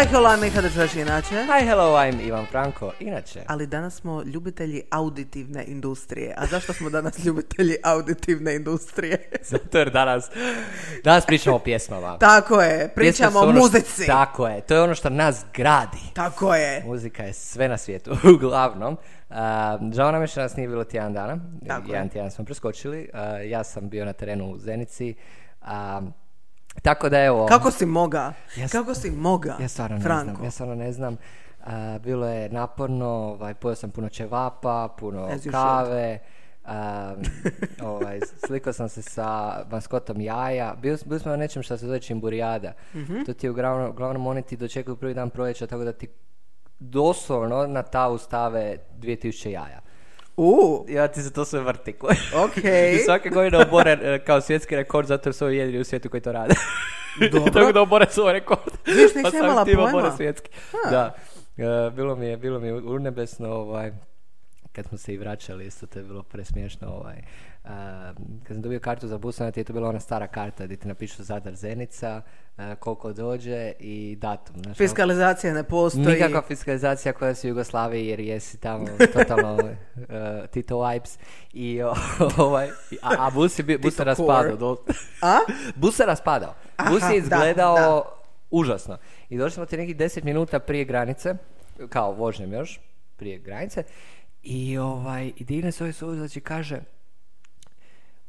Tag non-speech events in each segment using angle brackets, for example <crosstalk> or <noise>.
Hi, hello, I'm Miha Držaš inače. Hi, hello, I'm Ivan Franko. Inače, Ali danas smo ljubitelji auditivne industrije. A zašto smo danas <laughs> ljubitelji auditivne industrije? <laughs> zato jer danas, danas pričamo o pjesmama. Tako je, pričamo o ono što- muzici. Tako je, to je ono što nas gradi. Tako je. Muzika je sve na svijetu, <laughs> uglavnom. Uh, žao nam je što nas nije bilo tjedan dana. Tako je. Jedan tjedan smo preskočili. Uh, ja sam bio na terenu u Zenici. Um, tako da evo... Kako si moga? Ja Kako si moga, Ja stvarno ne Franko? znam, ja stvarno ne znam. A, bilo je naporno, ovaj, pojeo sam puno ćevapa, puno As you kave, a, <laughs> ovaj, slikao sam se sa maskotom jaja. Bio, bili smo na nečem što se zove čimburijada. Mhm. To ti je uglavnom, uglavnom oni ti dočekuju prvi dan proljeća, tako da ti doslovno na tavu stave 2000 jaja. U, Ja ti se to sve vrti. okej. <laughs> I svake godine obore e, kao svjetski rekord, zato jer su ovi jedini u svijetu koji to rade. Dobro. <laughs> Tako da obore svoj rekord. Viš, nisam Pa imala pojma. obore svjetski. A. Da. E, bilo mi je, bilo mi je urnebesno, ovaj, kad smo se i vraćali, isto to je bilo presmiješno, ovaj, e, kad sam dobio kartu za bus, onda ti je to bila ona stara karta gdje ti napišu Zadar Zenica, e, koliko dođe i datum. Ono- Fiskalizacija ne postoji. Nikakva fiskalizacija koja si u Jugoslaviji jer jesi tamo totalno uh, <laughs> Tito vibes i <laughs> ovaj, a, a bus, je, bus se raspadao. dol- A? <laughs> bus se raspadao. Bus je da, izgledao da. užasno. I došli smo ti nekih 10 minuta prije granice, kao vožnjem još, prije granice. I ovaj, i digne se ovaj suvozač i kaže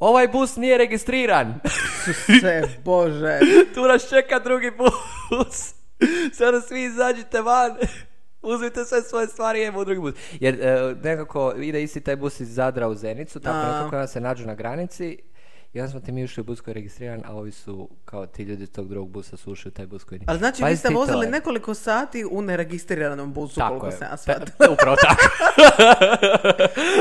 Ovaj bus nije registriran. Se, bože. <laughs> tu nas čeka drugi bus. Sada svi izađite van. Uzmite sve svoje stvari i u drugi bus. Jer e, nekako ide isti taj bus iz Zadra u Zenicu, tako nekako se nađu na granici i onda smo ti mi ušli u bus koji je registriran, a ovi su, kao ti ljudi tog drugog busa su ušli u taj bus koji nije. Ali znači vi ste vozili nekoliko sati u neregistriranom busu, Tako koliko je. sam ja shvatila. upravo <laughs> tako.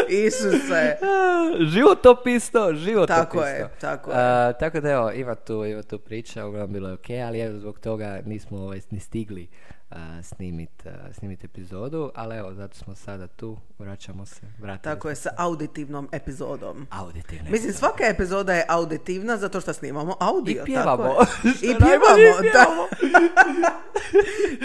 Isuse. <laughs> životopisno, životopisno. Tako je, tako je. A, tako da evo, ima tu, ima tu priča, uglavnom bilo je ok, ali evo zbog toga nismo ovaj, ni stigli a, snimit, epizodu, ali evo, zato smo sada tu, vraćamo se, vratimo Tako je, sa auditivnom epizodom. Auditivne. Mislim, svaka epizoda je auditivna zato što snimamo audio. I pjevamo. Tako je. I je pjevamo, da. pjevamo.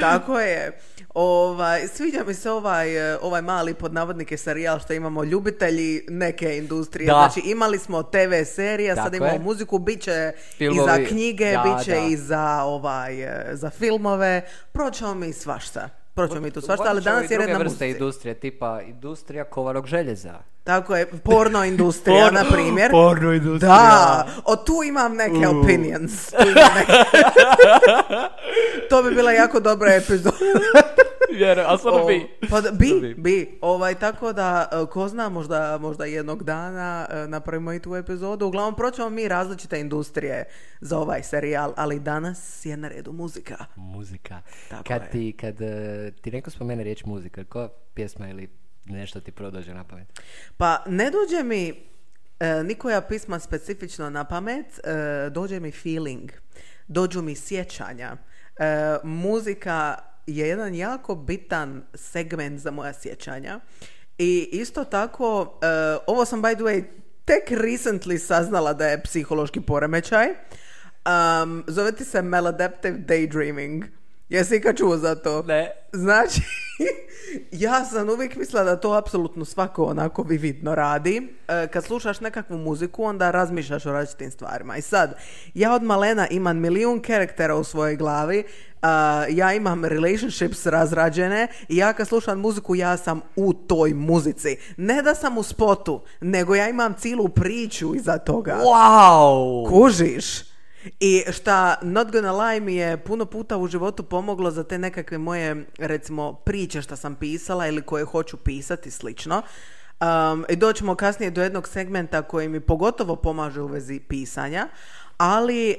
tako je. Ovaj, sviđa mi se ovaj, eh, ovaj mali pod navodnike serijal što imamo ljubitelji neke industrije. Da. Znači imali smo TV serije, sad imamo je. muziku, bit će i za knjige, da, bit će da. i za, ovaj, eh, za filmove. Proćemo mi svašta. Proćemo mi tu svašta, ali danas je red druge na vrste muzici. industrije, tipa industrija kovarog željeza. Tako je, porno industrija, na primjer. Porno industrija. Da, o tu imam neke opinions. Tu imam neke- to bi bila jako dobra epizoda. <laughs> Vjerujem, ali stvarno O, bi. Pa da, bi, Bi. bi. Ovaj, tako da, e, ko zna, možda, možda jednog dana e, napravimo i tu epizodu. Uglavnom, proćemo mi različite industrije za ovaj serijal, ali danas je na redu muzika. Muzika. Tako kad je. ti, kad eh, ti neko spomene riječ muzika, koja pjesma ili nešto ti prvo dođe na pamet? Pa ne dođe mi e, nikoja pisma specifično na pamet, e, dođe mi feeling, dođu mi sjećanja. E, muzika je jedan jako bitan segment za moja sjećanja i isto tako, e, ovo sam by the way tek recently saznala da je psihološki poremećaj. Um, zove se maladaptive daydreaming. Jesi ikad čuo za to? Ne. Znači, <laughs> ja sam uvijek mislila da to apsolutno svako onako vividno radi. E, kad slušaš nekakvu muziku, onda razmišljaš o različitim stvarima. I sad, ja od malena imam milijun karaktera u svojoj glavi, a, ja imam relationships razrađene i ja kad slušam muziku, ja sam u toj muzici. Ne da sam u spotu, nego ja imam cijelu priču iza toga. Wow! Kužiš? I šta Not Gonna Lie mi je puno puta u životu pomoglo za te nekakve moje, recimo, priče što sam pisala ili koje hoću pisati, slično. Um, I doćemo kasnije do jednog segmenta koji mi pogotovo pomaže u vezi pisanja, ali e,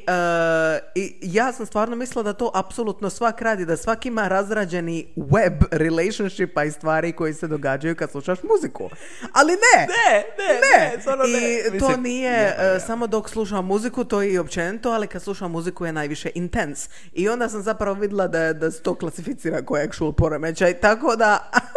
ja sam stvarno mislila da to apsolutno svak radi, da svak ima razrađeni web relationshipa i stvari koji se događaju kad slušaš muziku. Ali ne! Ne, ne, ne, stvarno ne. I to Mislim, nije ja, e, ja. samo dok slušam muziku, to je i općenito, ali kad slušam muziku je najviše intens. I onda sam zapravo vidjela da, da se to klasificira kao actual poremećaj, tako da... <laughs>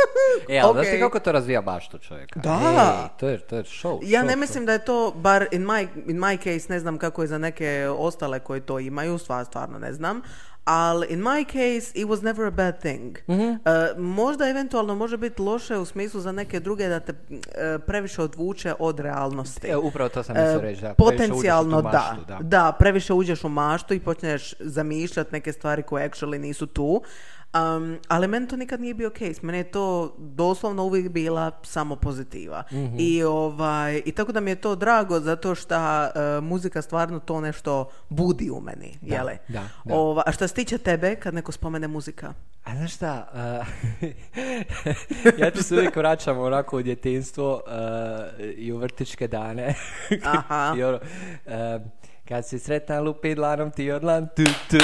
E, ali znaš ok. ti kako to razvija baštu čovjeka? Da. Ej, to je, to je show. Ja show, ne show. mislim da je to, bar in my, in my case, ne znam kako je za neke ostale koji to imaju, stvar, stvarno ne znam, ali in my case it was never a bad thing. Mhm. Uh, možda eventualno može biti loše u smislu za neke druge da te uh, previše odvuče od realnosti. E, upravo to sam mislio reći, da. Potencijalno da. maštu, da. da. previše uđeš u maštu i počneš zamišljati neke stvari koje actually nisu tu. Um, ali meni to nikad nije bio case. Meni je to doslovno uvijek bila samo pozitiva. Mhm. I, ovaj, I tako da mi je to drago zato što uh, muzika stvarno to nešto budi u meni. Da, jele? da, da. Ova, a što se tiče tebe, kad neko spomene muzika? A znaš šta, uh, <laughs> ja tu se uvijek vraćam onako u djetinstvo uh, i u vrtičke dane. Aha. <laughs> I ono, uh, kad si sretna lupi dlanom ti odlan tu tu.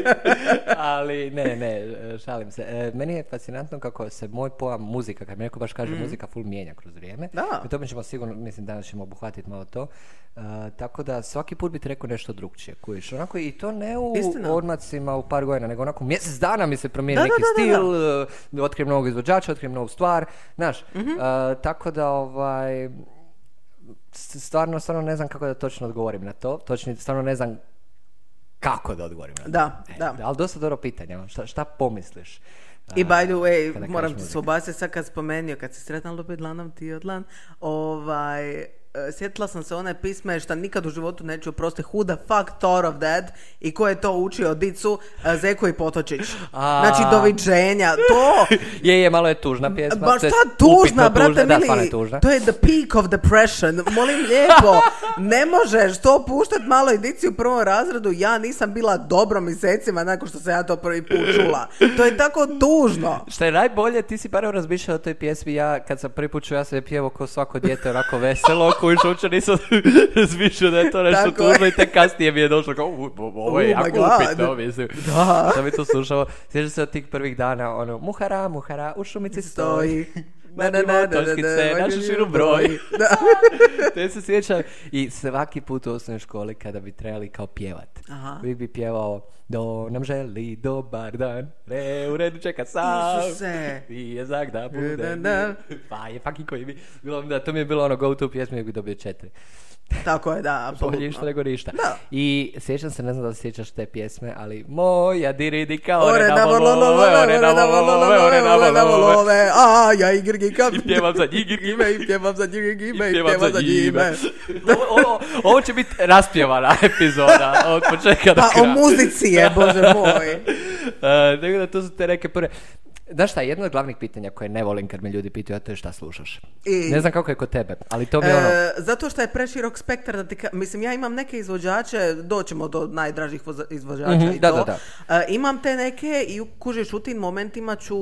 <laughs> Ali ne, ne, šalim se. E, meni je fascinantno kako se moj pojam muzika, kad mi neko baš kaže muzika full mijenja kroz vrijeme. Da. I to mi ćemo sigurno, mislim danas ćemo obuhvatiti malo to. E, tako da svaki put bi ti rekao nešto drugčije, kujiš. Onako i to ne u Istina. odmacima u par godina, nego onako mjesec dana mi se promijeni Da, neki da, da, stil, e, otkrijem novog izvođača, otkrijem novu stvar, znaš. Mhm. E, tako da ovaj stvarno, stvarno ne znam kako da točno odgovorim na to. Točno, stvarno ne znam kako da odgovorim na to. Da, E, da. Ali dosta dobro pitanje. ono, Šta, šta pomisliš? I by the way, moram ti se obasiti sad kad spomenio, kad si sretna lupit ti odlan, ovaj, sjetila sam se one pisme što nikad u životu neću oprostiti, who the fuck thought of that i ko je to učio dicu, e, Zeko i Potočić. A. Znači, doviđenja, to, <laughs> Je, je, malo je tužna pjesma. Je šta tužna, brate tužna, mili. tužna. To je the peak of depression. Molim lijepo, ne možeš to puštati malo edici u prvom razredu. Ja nisam bila dobro mjesecima nakon što sam ja to prvi put čula. To je tako tužno. Šta je najbolje, ti si barem razmišljao o toj pjesmi, ja kad sam prvi put čuo, ja sam je pjevao kao svako dijete, onako veselo, koji uopće nisam razmišljao da je to nešto Tako je. tužno i tek kasnije mi je došlo kao, "U, ovo je Oh jako upitno, mislim. Da. Sam mi to slušao, sjećam se od tih prvih dana, ono, muhara, muhara, u šumici stoji. <laughs> Stoji. Vadimo točkice, našu širu broj. Da. <laughs> Te se sjećam i svaki put u osnovnoj školi kada bi trebali kao pjevat. Aha. Uvijek bi pjevao Do nam želi dobar dan, re u redu čeka sam. Isuse. I je zak da bude. Da, da. Pa je fucking koji bi. Bilo, da, to mi je bilo ono go to pjesme i bi dobio četiri. <laughs> Tako je, da, Bolje nego ništa. Da. I sjećam se, ne znam da li sjećaš te pjesme, ali moja diridika, Ore na volove, ore na volove, ore na volove. a ja i grgi kam. I pjevam za njih, Ime, <laughs> i pjevam za njih, ime, i pjevam za njime. <laughs> Ovo, će biti raspjevana epizoda od početka do Pa o kraja. muzici je, bože moj. E, Tako da to su te neke prve... Znaš šta, jedno od glavnih pitanja koje ne volim kad me ljudi pitaju, a to je šta slušaš. I- Ne znam kako je kod tebe, ali to mi je ono... E, zato što je preširok spektar da ti ka- mislim ja imam neke izvođače doćemo do najdražih izvođača Mhm, i da, to da, da. E, imam te neke i kužiš u tim momentima ću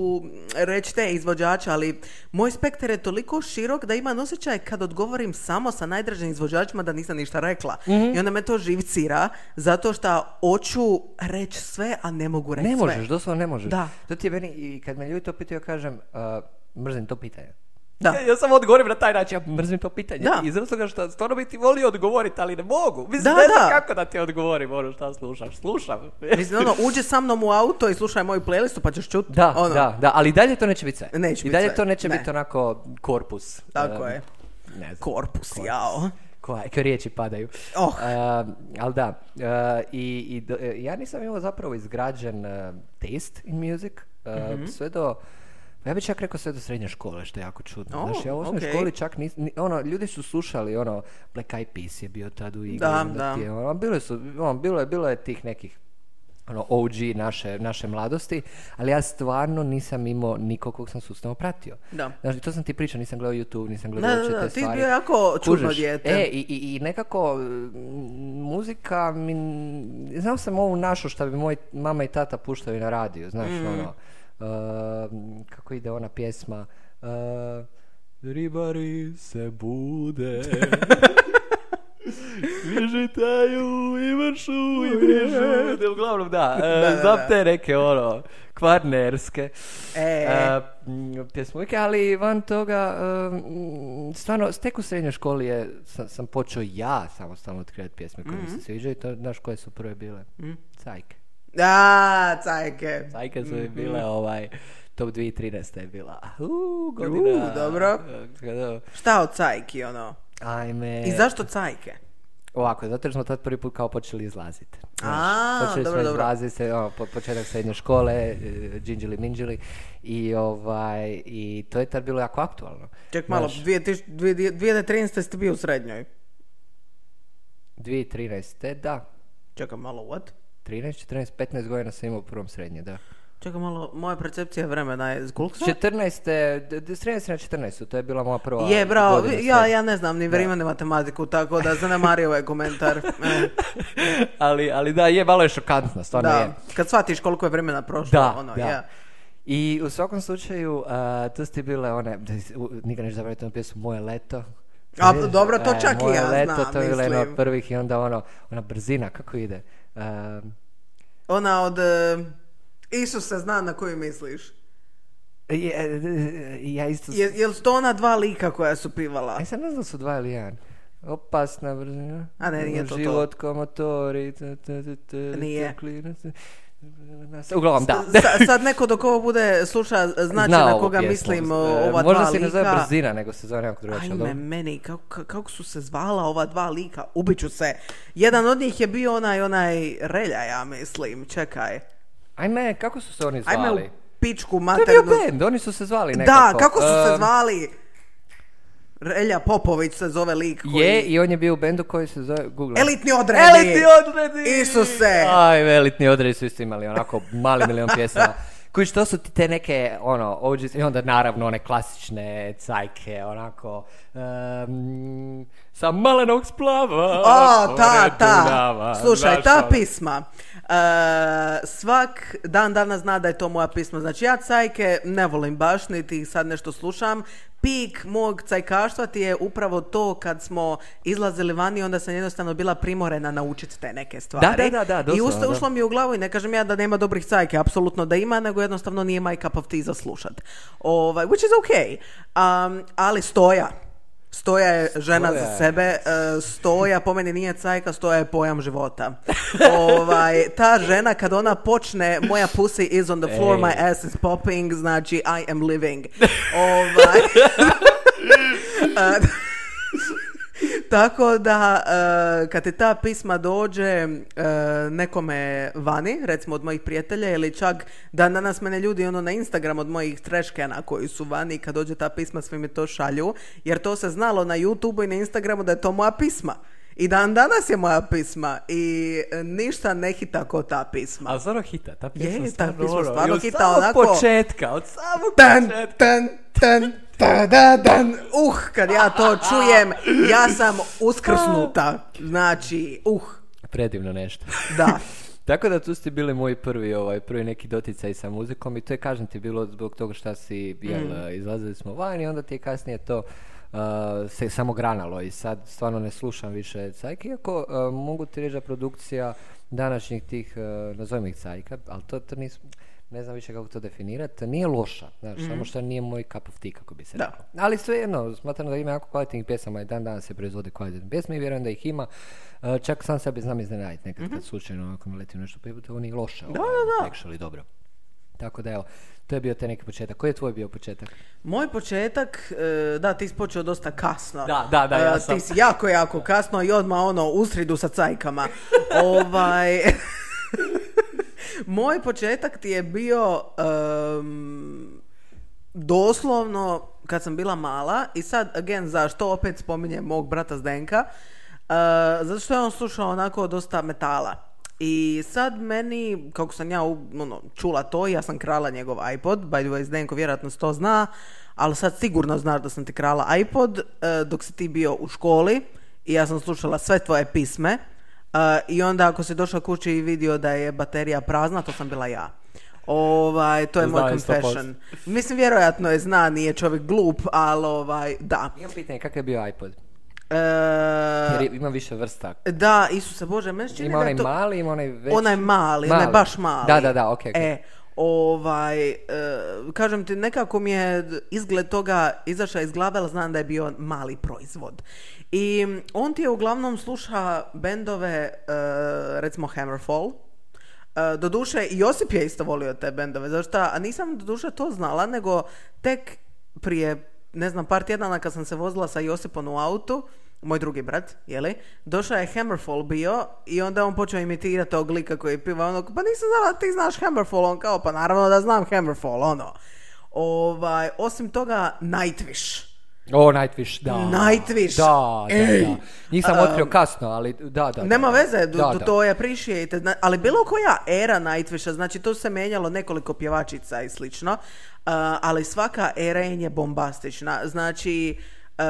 reći te izvođače ali moj spektar je toliko širok da imam osjećaj kad odgovorim samo sa najdražim izvođačima da nisam ništa rekla Mhm. i onda me to živcira zato što hoću reći sve a ne mogu reći Ne sve možeš, doslovno ne možeš. Da. To ti je meni, i kad me ljudi to pitaju, ja kažem, uh, mrzim to pitanje. Da. Ja, ja samo odgovorim na taj način, ja mrzim to pitanje. Da. Iz razloga što stvarno bi ti volio odgovoriti, ali ne mogu. Mislim, Da, ne znam kako da ti odgovorim ono šta slušaš. Slušam. <laughs> Mislim, ono, uđi sa mnom u auto i slušaj moju playlistu pa ćeš čuti. Da, ono. da, da, ali i dalje to neće biti sve. Neće I dalje sve, to neće ne. biti onako korpus. Tako Um, je. Ne znam. Korpus, jao. Koja, koje riječi padaju. Oh. Uh, ali da, uh, i, i do- ja nisam imao zapravo izgrađen uh, taste in music, Mhm. sve do, ja bih čak rekao sve do srednje škole, što je jako čudno. Oh, Znaš, ja u osnovnoj okej. školi čak nis, ni- ono, ljudi su slušali, ono, Black Eyed Peas je bio tad u igri. Da, onda da. ti ono, bile su, ono, bilo, je, bilo je tih nekih ono, OG naše, naše mladosti, ali ja stvarno nisam imao nikog kog sam sustavno pratio. Da. Znaš, i to sam ti pričao, nisam gledao YouTube, nisam gledao Da, da, da, te ti stvari. bio jako čudno Kužiš? dijete. E, i, i, i nekako mm, muzika, mi, znao sam ovu našu što bi moj mama i tata puštali na radiju, znaš, Mm. ono, kako ide ona pjesma, uh, ribari se bude, <laughs> Vižitaju i vršu i vrižu. Da, Uglavnom, <laughs> da, uh, da, znam da. te neke, ono, kvarnerske E. uh, m, pjesmujke, ali van toga, um, stvarno, tek u srednjoj školi je, sam, sam počeo ja samostalno otkrivati pjesme koje mi Mhm. se sviđaju. To, znaš koje su prve bile? Cajke. A, cajke. Cajke su mi Mhm. bile ovaj, top 2013. je bila. Uh, godina. dobro. Kada- Šta od cajki, ono? Ajme. I zašto cajke? Ovako, zato jer smo tad prvi put kao počeli izlaziti. A, počeli dobro, smo dobro. izlaziti, se, ono, po, početak srednje škole, e, džinđili minđili i, ovaj, i to je tad bilo jako aktualno. Ček malo, Znaš, 2000 2013. ste bio u srednjoj. 2013. da. Čekaj malo, what? 13, 14, 15 godina sam imao u prvom srednje, da. Čekaj malo, moja percepcija vremena je koliko sad? 14. d- d- s 13 na 14. To je bila moja prva Je, bravo, godina ja, ja ne znam ni vrijeme ni matematiku, tako da zanemari ovaj komentar. <laughs> E, ali, ali da, je, malo je šokantno, stvarno je. da, kad shvatiš koliko je vremena prošlo, Da, ono, da. je. I u svakom slučaju, a, to ste bile one, nikad neću zaboraviti onu pjesmu Moje leto. A, dobro, to čak i Moje ja leto, znam, to je bila jedna od prvih i onda ono, ona brzina, kako ide? Um, Ona od... e, Isuse zna na koju misliš. je, e, ja isto... Je, jel to ona dva lika koja su pivala? Ja sam ne znam su dva ili jedan. Opasna brzina. A ne, nije to to. Život ko motori. t- t- t- t- Nije. Uglavnom, da. Sa- sad neko dok ovo bude sluša znači Zna na koga pjesmu. mislim E, o, ova Možda dva se ne zove lika. brzina, nego se zove nekako drugačije. Ajme meni, kako, ka- kako su se zvala ova dva lika? Ubiću se. Jedan od njih je bio onaj, onaj relja, ja mislim. Čekaj. Ajme, kako su se oni Ajme u zvali? pičku To je maternu. bio band, oni su se zvali nekako. Da, kako su se zvali? Relja Popović se zove lik koji... Je, i on je bio u bendu koji se zove Google. Elitni odredi! Elitni odredi! Isuse! Aj, elitni odredi su isto imali onako mali milion pjesama. <laughs> Koji što su ti te neke, ono, OGs, i onda naravno one klasične cajke, onako, um, sa malenog splava. O, ta, ta. Dunava, Slušaj, znaš, ta ono. pisma. e, svak dan danas zna da je to moja pisma. Znači, ja cajke ne volim baš, niti ih sad nešto slušam. Pik mog cajkaštva ti je upravo to kad smo izlazili vani, onda sam jednostavno bila primorena naučiti te neke stvari. Da, da, da, da, I usta- ušlo mi u glavu i ne kažem ja da nema dobrih cajke, apsolutno da ima, nego jednostavno nije my cup of tea za slušat. Ovaj, which is okay. Um, ali stoja. Stoja je žena Stoja za sebe, e, stoja po meni nije cajka, stoja je pojam života. <laughs> ovaj, ta žena kad ona počne moja pussy is on the floor, Ej. my ass is popping, znači I am living. Ovaj, <laughs> <laughs> tako da, e, kad ti ta pisma dođe e, nekome vani, recimo od mojih prijatelja, ili čak dan danas mene ljudi ono na Instagram od mojih treškena koji su vani, kad dođe ta pisma svi mi to šalju, jer to se znalo na YouTubeu i na Instagramu da je to moja pisma. I dan danas je moja pisma i e, ništa ne hita ko ta pisma. Ali stvarno hita, ta pjesma Je, ta stvarno pjesma ono, stvarno od hita samog onako- početka, od samog početka. tan, tan, ta, da, dan. Uh, kad ja to čujem, ja sam uskrsnuta. Znači, uh, Predivno nešto. da. <laughs> Tako da tu ste bili moji prvi, ovaj, prvi neki doticaj sa muzikom i to je, kažem ti, bilo zbog toga šta si, jel, Mm. izlazili smo van i onda ti je kasnije to uh, se samo granalo i sad stvarno ne slušam više cajke, iako uh, mogu ti reći da produkcija današnjih tih, uh, nazovimo ih cajka, ali to, to nisu, ne znam više kako to definirati, nije loša, znaš, samo što nije moj cup of tea, kako bi se. Da. reklo. Ali svejedno, smatram da ima jako kvalitetnih pjesama i dan danas se proizvode kvalitetne pjesme i vjerujem da ih ima. E, čak sam sebe znam iznenaditi nekad kad slučajno onako mi leti nešto, pa je ovo nije loše. Mhm. Da, ovaj, da, da. dobro. Tako da evo, to je bio taj neki početak. Koji je tvoj bio početak? Moj početak, e, da, ti si počeo dosta kasno. Da, da, da, ja E, sam. Ti si jako, jako kasno i odmah ono, u sridu sa cajkama. <laughs> ovaj... <laughs> Moj početak ti je bio em, doslovno kad sam bila mala i sad, again, zašto opet spominjem mog brata Zdenka? Uh, zato što je on slušao onako dosta metala. I sad meni, kako sam ja ono, čula to, ja sam krala njegov iPod, by the way, Zdenko vjerojatno to zna, ali sad sigurno znaš da sam ti krala iPod uh, dok si ti bio u školi i ja sam slušala sve tvoje pisme uh, i onda ako si došao kući i vidio da je baterija prazna, to sam bila ja. Ovaj, to je moj je 100%. confession. Mislim, vjerojatno je zna, nije čovjek glup, ali ovaj, da. Imam pitanje, kakav je bio iPod? E, Jer ima više vrsta. da, Isuse Bože, meni čini Ima da onaj je to... mali, ima onaj veći. Onaj mali, onaj baš mali. Da, da, da, okej, okej. E, ovaj, e, kažem ti, nekako mi je izgled toga izašao iz glave, ali znam da je bio mali proizvod. I on ti je uglavnom sluša bendove, e, recimo Hammerfall, E, doduše, Josip je isto volio te bendove, zašto? A nisam doduše to znala, nego tek prije, ne znam, par tjedana kad sam se vozila sa Josipom u autu, moj drugi brat, jeli, došao je Hammerfall bio i onda on počeo imitirati tog lika koji piva, ono, pa nisam znala ti znaš Hammerfall, on kao, pa naravno da znam Hammerfall, ono. Ovaj, osim toga, Nightwish. O, Nightwish, da. Nightwish. Da, da, Ej. da. Njih sam otkrio kasno, ali da, da. Nema da. veze, Da, to, da. to je appreciate, ali bilo koja era Nightwisha, znači to se menjalo nekoliko pjevačica i slično, uh, ali svaka era je bombastična, znači uh,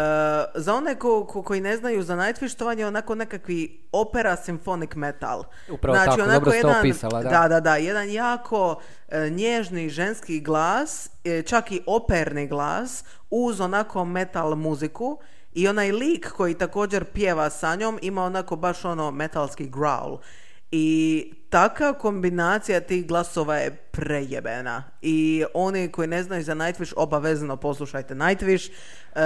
za one ko, ko- koji ne znaju za Nightwish, to je onako nekakvi opera symphonic metal. Upravo znači, tako, dobro si to opisala, da. da, da, da, jedan jako e, nježni ženski glas, e, čak i operni glas, uz onako metal muziku i onaj lik koji također pjeva sa njom ima onako baš ono metalski growl. I taka kombinacija tih glasova je prejebena. I oni koji ne znaju za Nightwish, obavezno poslušajte Nightwish. E,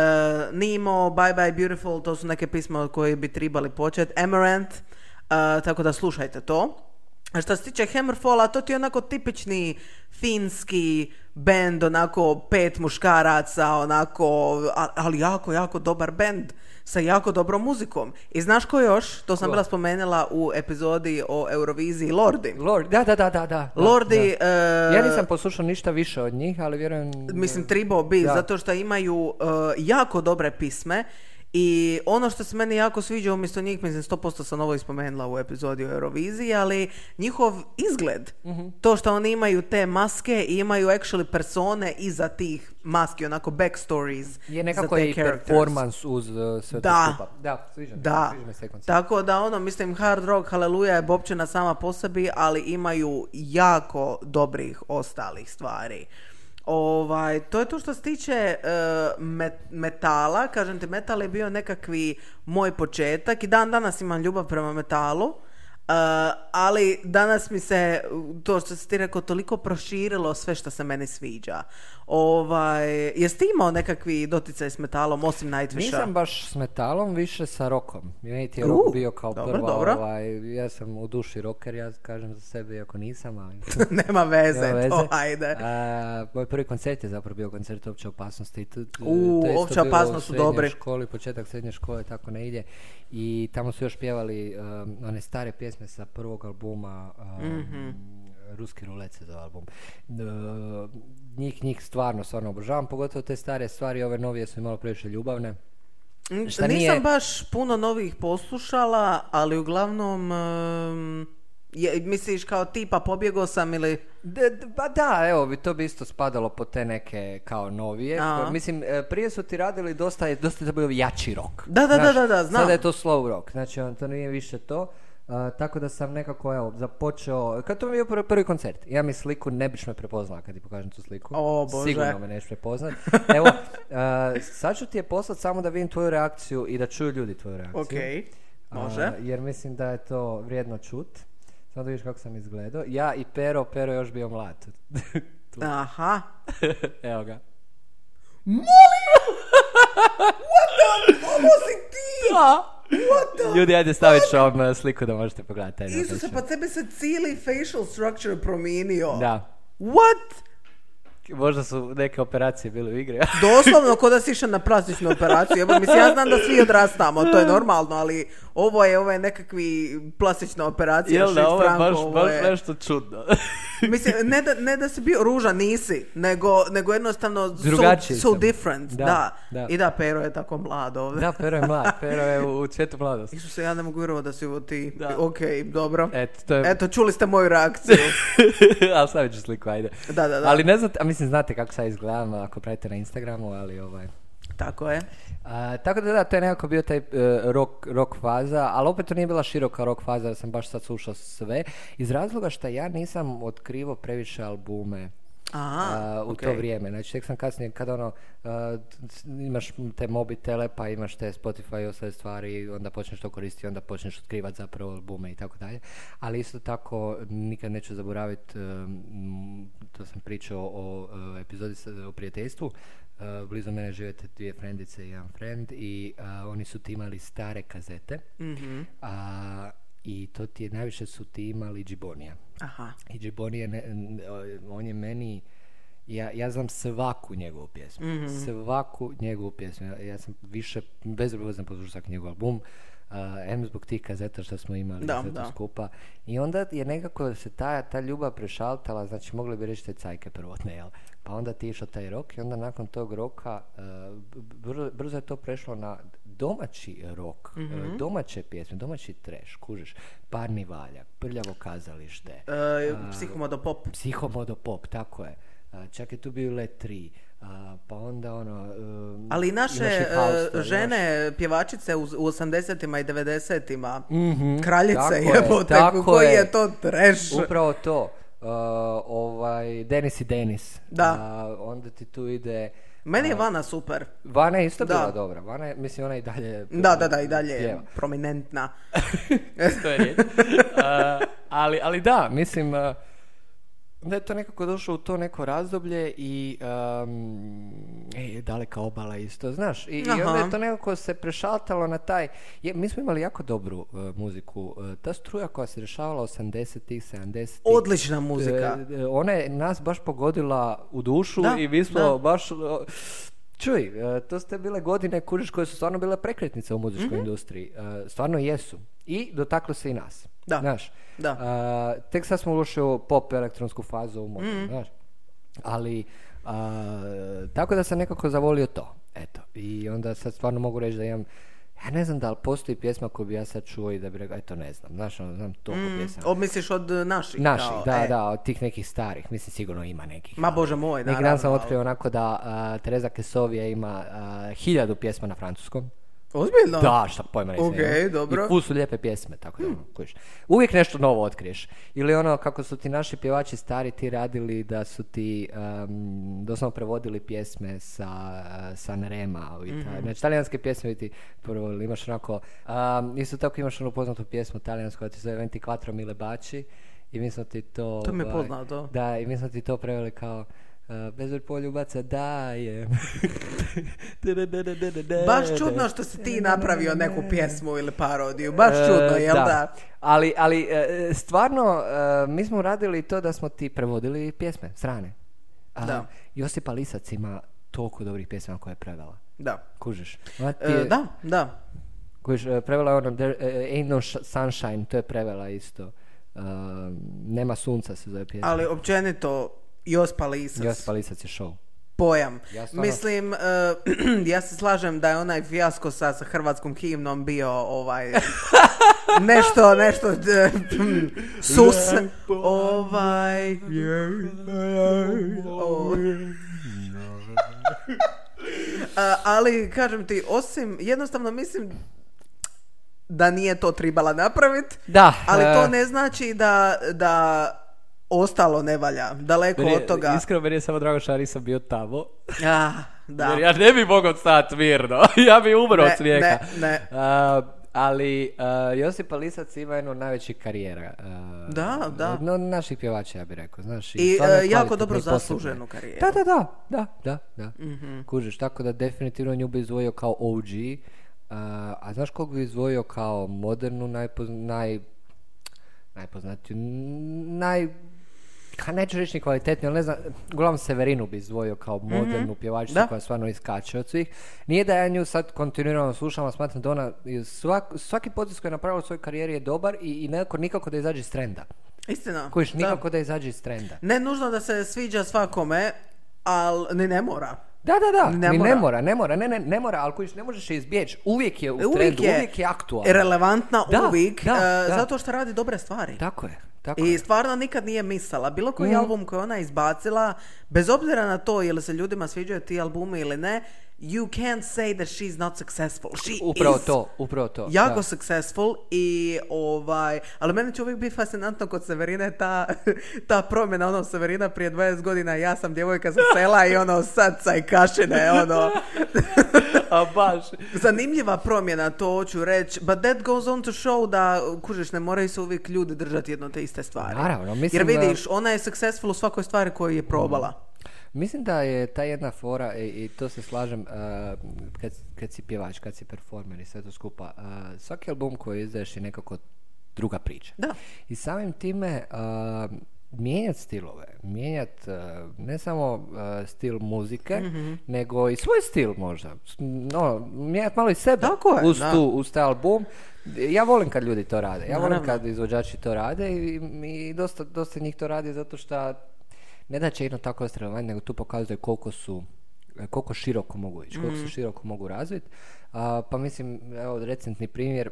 Nemo, Bye Bye Beautiful, to su neke pisma od koje bi trebali početi. Amaranth, e, tako da slušajte to. A što se tiče Hammerfalla, to ti je onako tipični finski bend, onako pet muškaraca, onako, ali jako, jako dobar bend sa jako dobrom muzikom. I znaš ko još? To sam Ko? bila spomenula u epizodi o Euroviziji Lordi. Lord, da, da, da, da, da. Lordi, da. e, Ja nisam poslušao ništa više od njih, ali vjerujem... Mislim, trebao bi, Da. zato što imaju e, jako dobre pisme i ono što se meni jako sviđa umjesto njih, mislim, 100% sam ovo ispomenula u epizodi o Euroviziji, ali njihov izgled, Mhm. to što oni imaju te maske i imaju actually persone iza tih maski, onako backstories Je za nekako te i characters. performance uz uh, sve Da. to skupa. Da, sviđa Da, sviđa tako da ono, mislim, hard rock, haleluja je bopčena sama po sebi, ali imaju jako dobrih ostalih stvari. Ovaj, to je to što se tiče met- metala, kažem ti, metal je bio nekakvi moj početak i dan danas imam ljubav prema metalu, e, ali danas mi se, to što si ti rekao, toliko proširilo sve što se meni sviđa. Ovaj, jesi ti imao nekakvi doticaj s metalom, osim Nightwisha? Nisam baš s metalom, više sa rokom. Meni ti je U, rock bio kao dobro, prva, dobro. ovaj, ja sam u duši rocker, ja kažem za sebe, iako nisam, ali... <laughs> Nema veze, Nema veze. to ajde. A, moj prvi koncert je zapravo bio koncert opće opasnosti. U, to je isto Opća opasnost u su dobri. školi, početak srednje škole, tako ne ide. I tamo su još pjevali um, one stare pjesme sa prvog albuma, um, Mhm. Ruski rulet se zove album. Uh, njih, njih stvarno, stvarno obožavam, pogotovo te stare stvari, ove novije su malo previše ljubavne. Šta Nisam nije- baš puno novih poslušala, ali uglavnom... em, je, misliš kao tipa pobjegao sam ili... D- d- pa da, evo, bi to bi isto spadalo po te neke kao novije. A. Mislim, e, prije su ti radili dosta, dosta je to bio jači rock. Da, da, da, da, da, znam. Sada je to slow rock, znači on, to nije više to. Tako da sam nekako, evo, započeo, kad to mi je bio prvi, koncert, ja mi sliku ne biš me prepoznala kad ti pokažem tu sliku. O, Bože. Sigurno me neš prepoznat. <laughs> Evo, a, sad ću ti je poslat samo da vidim tvoju reakciju i da čuju ljudi tvoju reakciju. Ok, može. jer mislim da je to vrijedno čut. Samo da vidiš kako sam izgledao. Ja i Pero, Pero je još bio mlad. <laughs> Aha. <laughs> Evo ga. Ovo si ti! What the... Ljudi, ajde stavit ću vam uh, sliku da možete pogledati. taj Isuse, pa tebi se cijeli facial structure promijenio. Da. What? Možda su neke operacije bile u igri. Doslovno ko da si išao na plastičnu operaciju. Evo, mislim, ja znam da svi odrastamo, to je normalno, ali ovo je, ovo je nekakvi plastična operacija. Jel da, ovo je baš, ovo baš je- nešto čudno. <laughs> Mislim, ne da, ne da si bio ružan, nisi, nego, nego jednostavno Drugačiji so, so different, da, Da, da. I da, Pero je tako mlad ovdje. da, Pero je mlad. <laughs> Pero je u, u cvijetu mladosti. Isuse, ja ne mogu vjerovati da si ovo ti. Da. Ok, dobro. Eto, to je... Eto, čuli ste moju reakciju. <laughs> ali stavit ću sliku, ajde. Da, da, da. Ali ne znate, a mislim, znate kako sad izgledam ako pratite na Instagramu, ali ovaj... Tako je. A, tako da da, to je nekako bio taj e, rock, rock faza, ali opet to nije bila široka rock faza, da sam baš sad slušao sve, iz razloga što ja nisam otkrivo previše albume Aha, a, u ok. to vrijeme. Znači, tek sam kasnije, kada ono, t- imaš te mobitele, pa imaš te Spotify i ostale stvari, onda počneš to koristiti, onda počneš otkrivati zapravo albume i tako dalje. Ali isto tako, nikad neću zaboraviti, um, to sam pričao o, e, epizodi sa- o prijateljstvu, Uh, blizu mene žive te dvije frendice i jedan friend i uh, oni su ti imali stare kazete Mhm. a, i to ti je, najviše su ti imali Džibonija. Aha. I Džiboni je, ne- n- on je meni Ja, ja znam svaku njegovu pjesmu. Svaku njegovu pjesmu. Ja, ja sam više, bezobrazno poslušao svaki njegov album. Uh, M zbog tih kazeta što smo imali Da, da. skupa. I onda je nekako se ta, ta ljubav prešaltala, znači mogli bi reći te cajke prvotne, jel? Pa onda ti je išao taj rok i onda nakon tog roka uh, brzo, brzo je to prešlo na domaći rok, Mhm. domaće pjesme, domaći treš, kužiš, parni valjak, prljavo kazalište, E, psihomodopop. psihomodopop, tako je. Čak je tu bio Let 3, a, pa onda ono... um, Ali naše i e, Fausta, imaš- žene, pjevačice u, u 80-ima i 90-ima, Mhm, kraljice tako je, jebote, tako koji je. je to trash. Upravo to. Uh, ovaj, Denis i Denis. Da. A, onda ti tu ide... Meni je Vana super. Vana je isto Da. bila dobra. Vana je, mislim, ona je i dalje... Da, da, da, i dalje je prominentna. <laughs> to je riječ. <laughs> Uh, ali, ali da, mislim, uh, da je to nekako došlo u to neko razdoblje i um, e, daleka obala isto, znaš. I, i onda je to nekako se prešaltalo na taj... Je, mi smo imali jako dobru uh, muziku. Uh, ta struja koja se dešavala 80-ih, 70-ih. Odlična muzika. E, e, ona je nas baš pogodila u dušu Da, i mi smo da. baš... Čuj, to ste bile godine kužiš koje su stvarno bile prekretnice u muzičkoj Mhm. industriji. Stvarno jesu. I dotaklo se i nas. Da, Znaš, da. a, tek sad smo ušli u pop elektronsku fazu u modu, Mhm. znaš. Ali, a, tako da sam nekako zavolio to. Eto. I onda sad stvarno mogu reći da imam ja ne znam da li postoji pjesma koju bi ja sad čuo i da bi rekao, eto ne znam, znaš, ono, znam toliko pjesama. O, misliš od e, naših? Naših, kao, da, e. da, od tih nekih starih, mislim sigurno ima nekih. Ma ali- bože moj, Neki dan sam otkrio onako da a, Tereza Kesovija ima a, hiljadu pjesma na francuskom. Ozbiljno? Da, šta pojma nisam Ok, imao. dobro. I su lijepe pjesme, tako da ono. Uvijek nešto novo otkriješ. Ili ono kako su ti naši pjevači stari ti radili da su ti um, doslovno prevodili pjesme sa, uh, sa Nerema. u Italiji. Mhm. Znači, talijanske pjesme ti prvo imaš onako, um, isto tako imaš onu poznatu pjesmu talijansku koja ti se zove 24 mile baci i mi smo ti to... To mi je ovaj, poznato. Da, i mi smo ti to preveli kao uh, bez poljubaca dajem. Baš čudno što si ti napravio neku pjesmu ili parodiju. Baš čudno, jel da? Ali, ali e, stvarno, mi smo radili to da smo ti prevodili pjesme, strane. A, Da. Josipa Lisac ima toliko dobrih pjesma koje je prevela. Da. Kužiš? Je- da, da. Kužiš, prevela je ono There, Ain't no sh- sunshine, to je prevela isto. Nema sunca se zove pjesma. Ali općenito, Jospa Lisac, Josipa Lisac je show. pojam. Ja stvarno- Mislim, e, <clears throat> ja se slažem da je onaj fijasko sa, sa hrvatskom himnom bio ovaj... <laughs> nešto, nešto, e, sus, ovaj... o- A, <laughs> ali, kažem ti, osim, jednostavno mislim da nije to tribala napraviti, Da, ali to ne znači da, da ostalo ne valja, daleko Meni od toga. Iskreno, meni je samo drago što ja nisam bio tamo. Ah, <laughs> da. Jer ja ne bi mogao stati mirno. <laughs> ja bi umro Ne, od smijeha. ne, ne. A, ali a, Josipa Lisac ima jednu od najvećih karijera. a, Da, da. Od od naših pjevača, ja bih rekao. Znaš, I, e, jako dobro zasluženu karijeru. Da, da, da. Da, da, da. Mhm. Kužiš, tako da definitivno nju bi izdvojio kao OG. A, a znaš koga bi izdvojio kao modernu, najpoz, naj, najpoznatiju, naj... Ha, neću reći ni kvalitetniju, ali ne znam, uglavnom Severinu bi izdvojio kao modernu pjevačicu Da. koja stvarno iskače od svih. Nije da ja nju sad kontinuirano slušam, a smatram da ona svak, svaki potez koji je napravila u svojoj karijeri je dobar i, i nekako nikako da izađe iz trenda. Istina. Kojiš, da. nikako da izađe iz trenda. Ne nužno da se sviđa svakome, ali ni ne mora. Da, da, da, Ne ni mora. ne mora, ne mora, ne, ne, ne mora, ali kojiš ne možeš je izbjeći. Uvijek je u Uvijek trendu, je, uvijek je aktualna. relevantna Da, uvijek, da, da. zato što radi dobre stvari. Tako je, tako I je. stvarno nikad nije misala. Bilo koji Mhm. album koji ona izbacila, bez obzira na to ili se ljudima sviđaju ti albumi ili ne, you can't say that she's not successful. She Upravo is to, upravo to. jako da. successful i ovaj, ali meni će uvijek biti fascinantno kod Severine ta, <laughs> ta promjena, ono Severina prije 20 godina, ja sam djevojka sa sela i ono sad kašine, ono. <laughs> A baš. Zanimljiva promjena, to hoću reći, but that goes on to show da, kužiš, ne moraju se uvijek ljudi držati jedno te iste stvari. Naravno, mislim Jer vidiš, ona je successful u svakoj stvari koju je probala. Mislim da je ta jedna fora, i, i to se slažem, uh, kad, kad si pjevač, kad si performer i sve to skupa, uh, svaki album koji izdaješ je nekako druga priča. Da. I samim time, uh, mijenjati stilove, mijenjati ne samo uh, stil muzike, Mhm. nego i svoj stil možda. No, mijenjati malo i sebe Tako je, uz, da. tu, uz taj album. Ja volim kad ljudi to rade. Ja volim kad izvođači to rade i, i dosta, dosta njih to radi zato što ne da će jedno tako ostravanje, nego tu pokazuje koliko su koliko široko mogu ići, koliko se široko mogu razviti. Pa mislim, evo recentni primjer,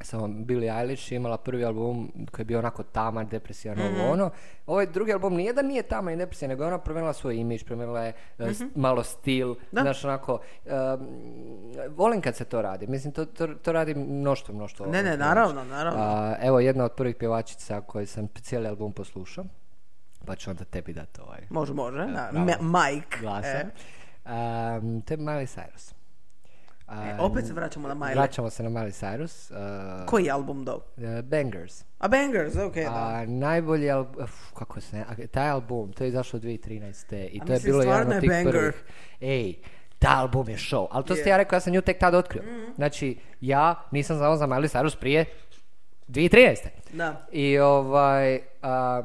samo Billie Eilish je imala prvi album koji je bio onako taman, depresijan, ovo ono. Ovaj drugi album nije da nije taman i depresijan, nego je ona promijenila svoj imidž, promijenila je e, s- malo stil, Da. znaš onako, um, volim kad se to radi, mislim to, to, to radi mnoštvo, mnoštvo. Ne, ne, naravno, naravno. A, evo jedna od prvih pjevačica koji sam cijeli album poslušao, pa ću onda tebi dati ovaj Može, može. Da. bravo. Ma- Mike. glasa. E. Um, to je Miley Cyrus. E, Um, opet se vraćamo na Miley. Vraćamo se na Miley Cyrus. Uh, Koji album do? uh, Bangers. A Bangers, ok, da. Najbolji album, kako se ne, taj album, to je izašlo 2013. I A to je bilo jedan od tih banger. prvih. Ej, taj album je show. Ali to Je. ste ja rekao, ja sam nju tek tad otkrio. Mhm. Znači, ja nisam znao za Miley Cyrus prije 2013. Da. I ovaj, a,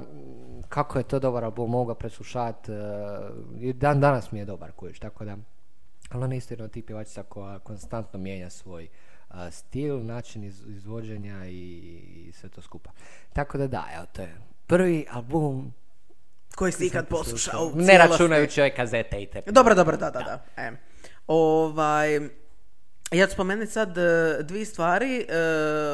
kako je to dobar album, mogu ga preslušat, e, i dan danas mi je dobar kujiš, tako da, ali ona je isto jedna od tih pjevačica koja konstantno mijenja svoj a, stil, način iz, izvođenja i, i sve to skupa. Tako da da, evo to je prvi album, Koji si ikad poslušao ne računajući ove kazete i te. Dobro, dobro, da, da, da. E. Ovaj, ja ću spomenuti sad e, dvije stvari, e,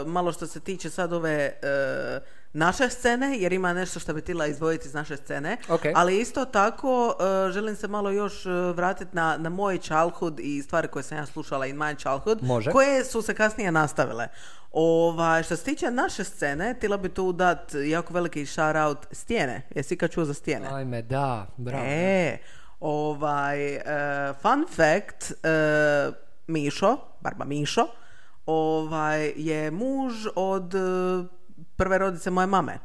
malo što se tiče sad ove e, naše scene, jer ima nešto što bi htjela izdvojiti iz naše scene, Ok. ali isto tako e, želim se malo još e, vratiti na, na moj childhood i stvari koje sam ja slušala in my childhood, Može. koje su se kasnije nastavile. Ovaj, što se tiče naše scene, htjela bi tu dat jako veliki shout out Stijene. Jesi ikad čuo za Stijene? Ajme, da, bravo. E, ovaj, e, fun fact, e, Mišo, barba Mišo, ovaj, je muž od prve rodice moje mame.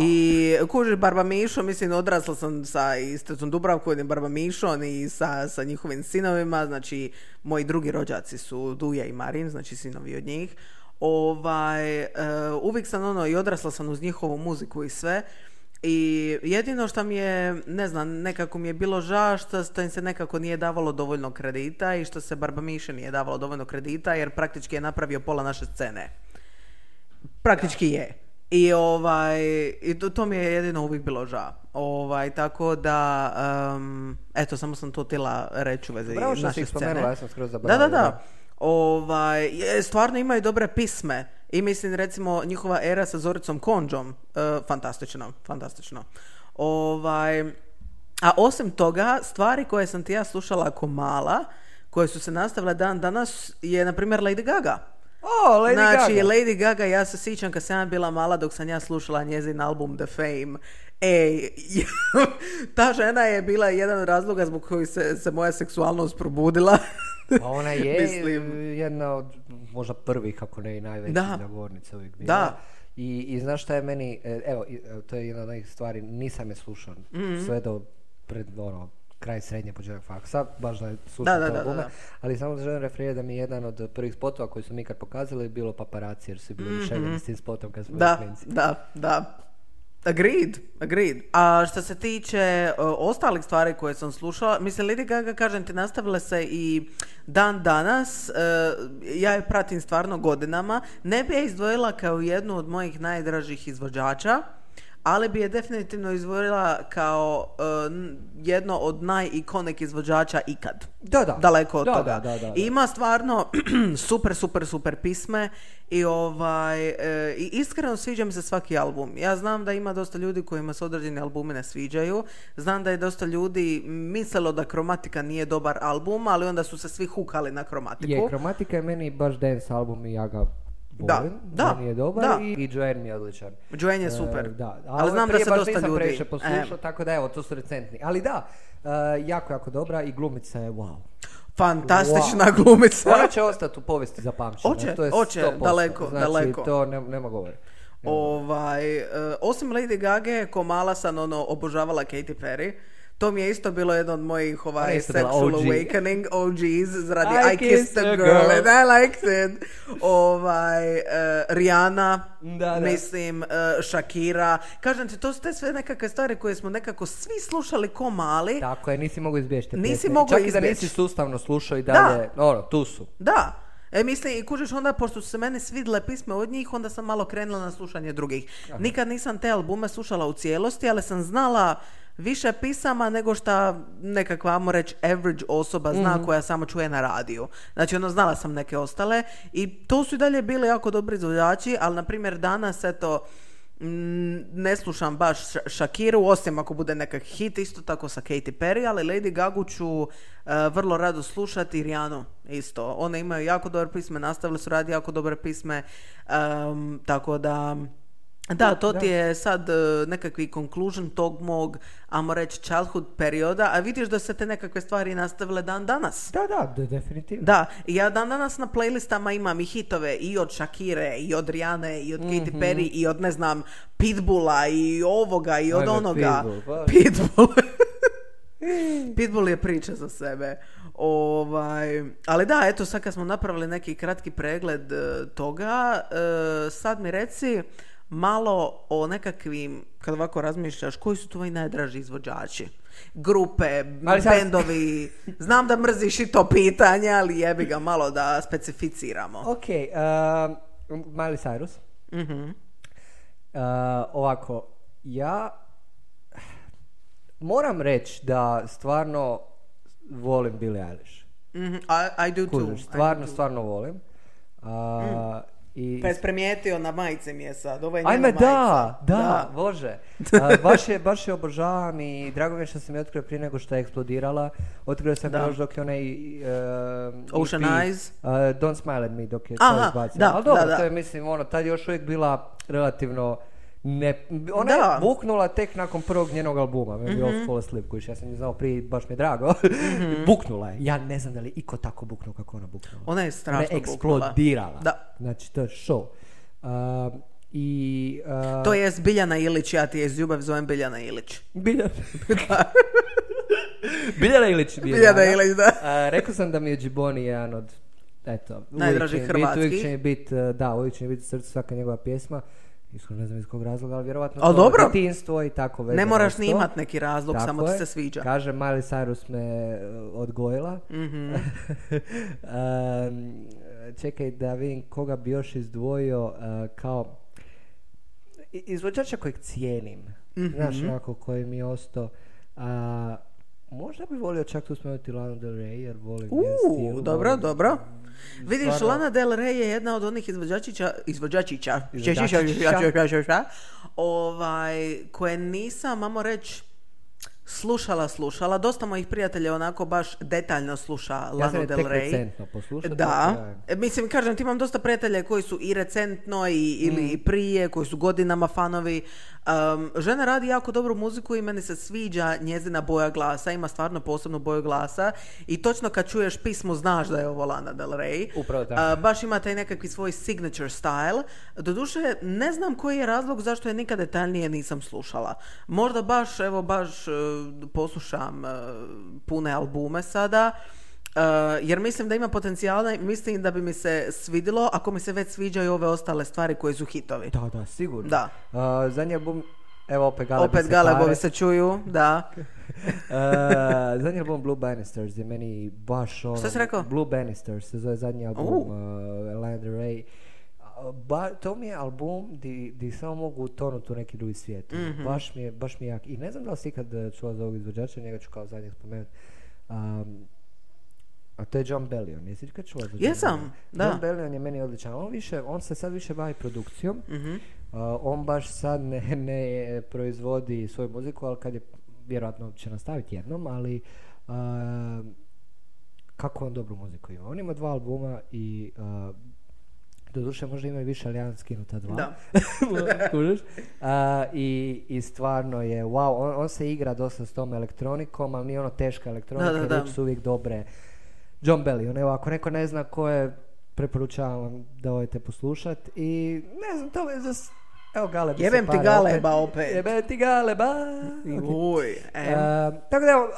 I kužiš Barba Mišo, mislim odrasla sam sa i Stecom Dubravkom i Barba Mišom i sa, sa njihovim sinovima, znači moji drugi rođaci su Duja i Marin, znači sinovi od njih. Ovaj, e, uvijek sam ono i odrasla sam uz njihovu muziku i sve. I jedino što mi je, ne znam, nekako mi je bilo žao što, im se nekako nije davalo dovoljno kredita i što se Barba Miše nije davalo dovoljno kredita jer praktički je napravio pola naše scene. Praktički je. I ovaj, i to, to mi je jedino uvijek bilo žao. Ovaj, tako da, em, eto, samo sam to htjela reći u vezi Bravo što naše si scene. spomenula, ja sam skroz Da, zaboravio. da, da. Ovaj, stvarno imaju dobre pisme. I mislim, recimo, njihova era sa Zoricom Konđom, e, fantastično, fantastično. Ovaj, a osim toga, stvari koje sam ti ja slušala ako mala, koje su se nastavile dan danas, je, na primjer, Lady Gaga. O, Lady znači, Gaga. Lady Gaga, ja se sjećam kad sam ja bila mala dok sam ja slušala njezin album The Fame. Ej, <laughs> ta žena je bila jedan od razloga zbog kojih se, se moja seksualnost probudila. <laughs> Pa ona je Mislim. jedna od možda prvih, ako ne i najvećih Da. zagovornica uvijek bila. Da. I, I znaš šta je meni, e, evo, e, to je jedna od onih stvari, nisam je slušao Mhm. sve do pred, ono, kraj srednje, početak faksa, baš da je Da, da, da, ali samo želim referirati da mi je jedan od prvih spotova koji su mi ikad pokazali bilo paparaci, jer su bili mm s tim spotom kad smo. Da, klinci. da, da. Agreed, agreed. A što se tiče e, ostalih stvari koje sam slušala, mislim, Lady Gaga, kažem ti, nastavile se i dan danas, e, ja je pratim stvarno godinama, ne bi je izdvojila kao jednu od mojih najdražih izvođača, ali bi je definitivno izdvojila kao n- jedno od najikonik izvođača ikad. Da, da. Daleko od Da, toga. da, da, da, da. I ima stvarno <clears throat> super, super, super pisme i ovaj e, i iskreno sviđa mi se svaki album. Ja znam da ima dosta ljudi kojima se određeni albumi ne sviđaju. Znam da je dosta ljudi mislilo da Kromatika nije dobar album, ali onda su se svi hukali na Kromatiku. Je, Kromatika je meni baš dance album i ja ga Da, volim, da, meni je dobar da. i, i Joanne mi je odličan. Joanne je super. E, da, ali znam da se dosta ljudi... previše poslušao, e, tako da evo, to su recentni. Ali da, e, jako, jako dobra i glumica je wow. fantastična Wow. glumica. Ona će ostati u povijesti za pamćenje. Hoće, to je hoće, 100%. daleko, znači, daleko. to ne, nema govora. Ovaj, e, osim Lady Gage, ko mala sam ono, obožavala Katy Perry. To mi je isto bilo jedno od mojih ovaj sexual OG. awakening OGs radi I I, kissed kissed a girl, girl. and I liked it. Ovaj, eh, Rihanna, Da, da. mislim, eh, Shakira. Kažem ti, to su te sve nekakve stvari koje smo nekako svi slušali ko mali. Tako je, nisi mogao izbjeći te Nisi mogao Čak i da izbjeći. nisi sustavno slušao i dalje, ono, tu su. Da. E, mislim, i kužiš onda, pošto su se meni svidle pisme od njih, onda sam malo krenula na slušanje drugih. Nikad nisam te albume slušala u cijelosti, ali sam znala više pisama nego šta nekakva, ajmo reći, average osoba zna koja samo čuje na radiju. Znači, ono, znala sam neke ostale i to su i dalje bili jako dobri izvođači, ali, na primjer, danas, eto, mm, ne slušam baš Shakiru, osim ako bude nekak hit, isto tako sa Katy Perry, ali Lady Gagu ću e, vrlo rado slušati i Rihannu isto. One imaju jako dobre pisme, nastavile su raditi jako dobre pisme, em, tako da... Da, to ti je sad e, nekakvi conclusion tog mog, ajmo reći, childhood perioda, a vidiš da se te nekakve stvari nastavile dan danas. Da, da, de- definitivno. Da, ja dan danas na playlistama imam i hitove i od Shakire, i od Rihanne, i od Katy Perry, i od, ne znam, Pitbulla, i ovoga, i od onoga. Pitbull, pa. Pitbull. <laughs> Pitbull je priča za sebe. Ovaj, ali da, eto, sad kad smo napravili neki kratki pregled e, toga, e, sad mi reci malo o nekakvim, kad ovako razmišljaš, koji su tvoji najdraži izvođači? Grupe, Ali sad- bendovi, znam da mrziš i to pitanje, ali jebi ga malo da specificiramo. Ok, um, Miley Cyrus. Mhm. Uh, ovako, ja moram reći da stvarno volim Billie Eilish. Mhm, I, I do too. Kužiš, stvarno, stvarno volim. Uh, i, Pa jesi primijetio na majici mi je sad, ovo je njena Ajme, majica. da, da, bože. <laughs> A, baš, je, baš je obožavam i drago mi je što sam je otkrio prije nego što je eksplodirala. Otkrio sam Da. je još dok je onaj... Uh, Ocean EP, Eyes. uh, Don't Smile at Me dok je Aha, to izbacila. da, Ali dobro, da, da. to je mislim, ono, tad je još uvijek bila relativno ne, ona Da. je buknula tek nakon prvog njenog albuma, Mhm. All Fall Asleep, koji ja sam nju znao prije, baš mi je drago. <laughs> buknula je. Ja ne znam da li je iko tako buknuo kako ona buknula. Ona je strašno Ona je buknula. eksplodirala. Da. Znači, to je show. Um, I... uh, To je Biljana Ilić, ja ti je iz ljubav zovem Biljana Ilić. <laughs> Biljana. <laughs> Biljana Ilić. je Biljana draga. Ilić, da. A, rekao sam da mi je Džiboni jedan od eto, Najdražih bit- Uvijek hrvatskih. će mi biti, da, uvijek će mi biti srcu svaka njegova pjesma. Iskreno ne znam iz kog razloga, ali vjerovatno Al dobro. i tako vezano Ne moraš ni imat neki razlog, Tako samo ti se sviđa. Kaže, Miley Cyrus me uh, odgojila. Mhm. <laughs> Um, čekaj da vidim koga bi još izdvojio uh, kao izvođača kojeg cijenim. Znaš, Mhm. onako koji mi je ostao. A, možda bi volio čak tu spomenuti Lana Del Rey, jer volim njen stil. Dobro, volim- dobro. Vidiš, stvarno- Lana Del Rey je jedna od onih izvođačića, izvođačića, Izvođačića. ovaj, koje nisam, mamo reći, slušala, slušala. Dosta mojih prijatelja onako baš detaljno sluša Ja Lanu je Del Rey. recentno poslušao. Da, tako E, mislim, kažem ti imam dosta prijatelja koji su i recentno i, ili Mm. i prije, koji su godinama fanovi. Um, žena radi jako dobru muziku i meni se sviđa njezina boja glasa, ima stvarno posebnu boju glasa i točno kad čuješ pismo znaš da je ovo Lana Del Rey. Upravo tako. A, baš ima taj nekakvi svoj signature style. Doduše, ne znam koji je razlog zašto je nikad detaljnije nisam slušala. Možda baš, evo baš e, poslušam e, pune albume sada. E, jer mislim da ima potencijala i mislim da bi mi se svidilo ako mi se već sviđaju ove ostale stvari koje su hitovi. Da, da, sigurno. Da. A, zadnji album, evo opet Galebi Opet se galebovi se čuju, da. <laughs> Uh, zadnji album Blue Bannisters je meni baš ono... Šta si rekao? Blue Bannisters se zove zadnji album uh, Lana Del Rey. Uh, Ba, to mi je album di, di samo mogu utonuti u neki drugi svijet. Mhm. Baš mi je, baš mi je jak. I ne znam da li si ikad uh, čula za ovog izvođača, njega ću kao zadnjeg spomenuti. Um, a to je John Bellion. Jesi ikad čula za John Jesam, Bellion? da. John Bellion je meni odličan. On, više, on se sad više bavi produkcijom. Mhm. Uh, on baš sad ne, ne proizvodi svoju muziku, ali kad je, vjerojatno će nastaviti jednom, ali uh, kako on dobru muziku ima. On ima dva albuma i uh, doduše možda ima i više, ali ja skinuta dva. Da. <laughs> Kužiš? A, i, I stvarno je, wow, on, on se igra dosta s tom elektronikom, ali nije ono teška elektronika, Da, da, da. su uvijek dobre. John Bellion, evo, ako neko ne zna ko je, preporučavam vam da odete poslušat i ne znam, to je za, Evo Galeb. Jebem ti Galeba opet. Jebem ti Galeba. Uj, <laughs> e. Tako da evo,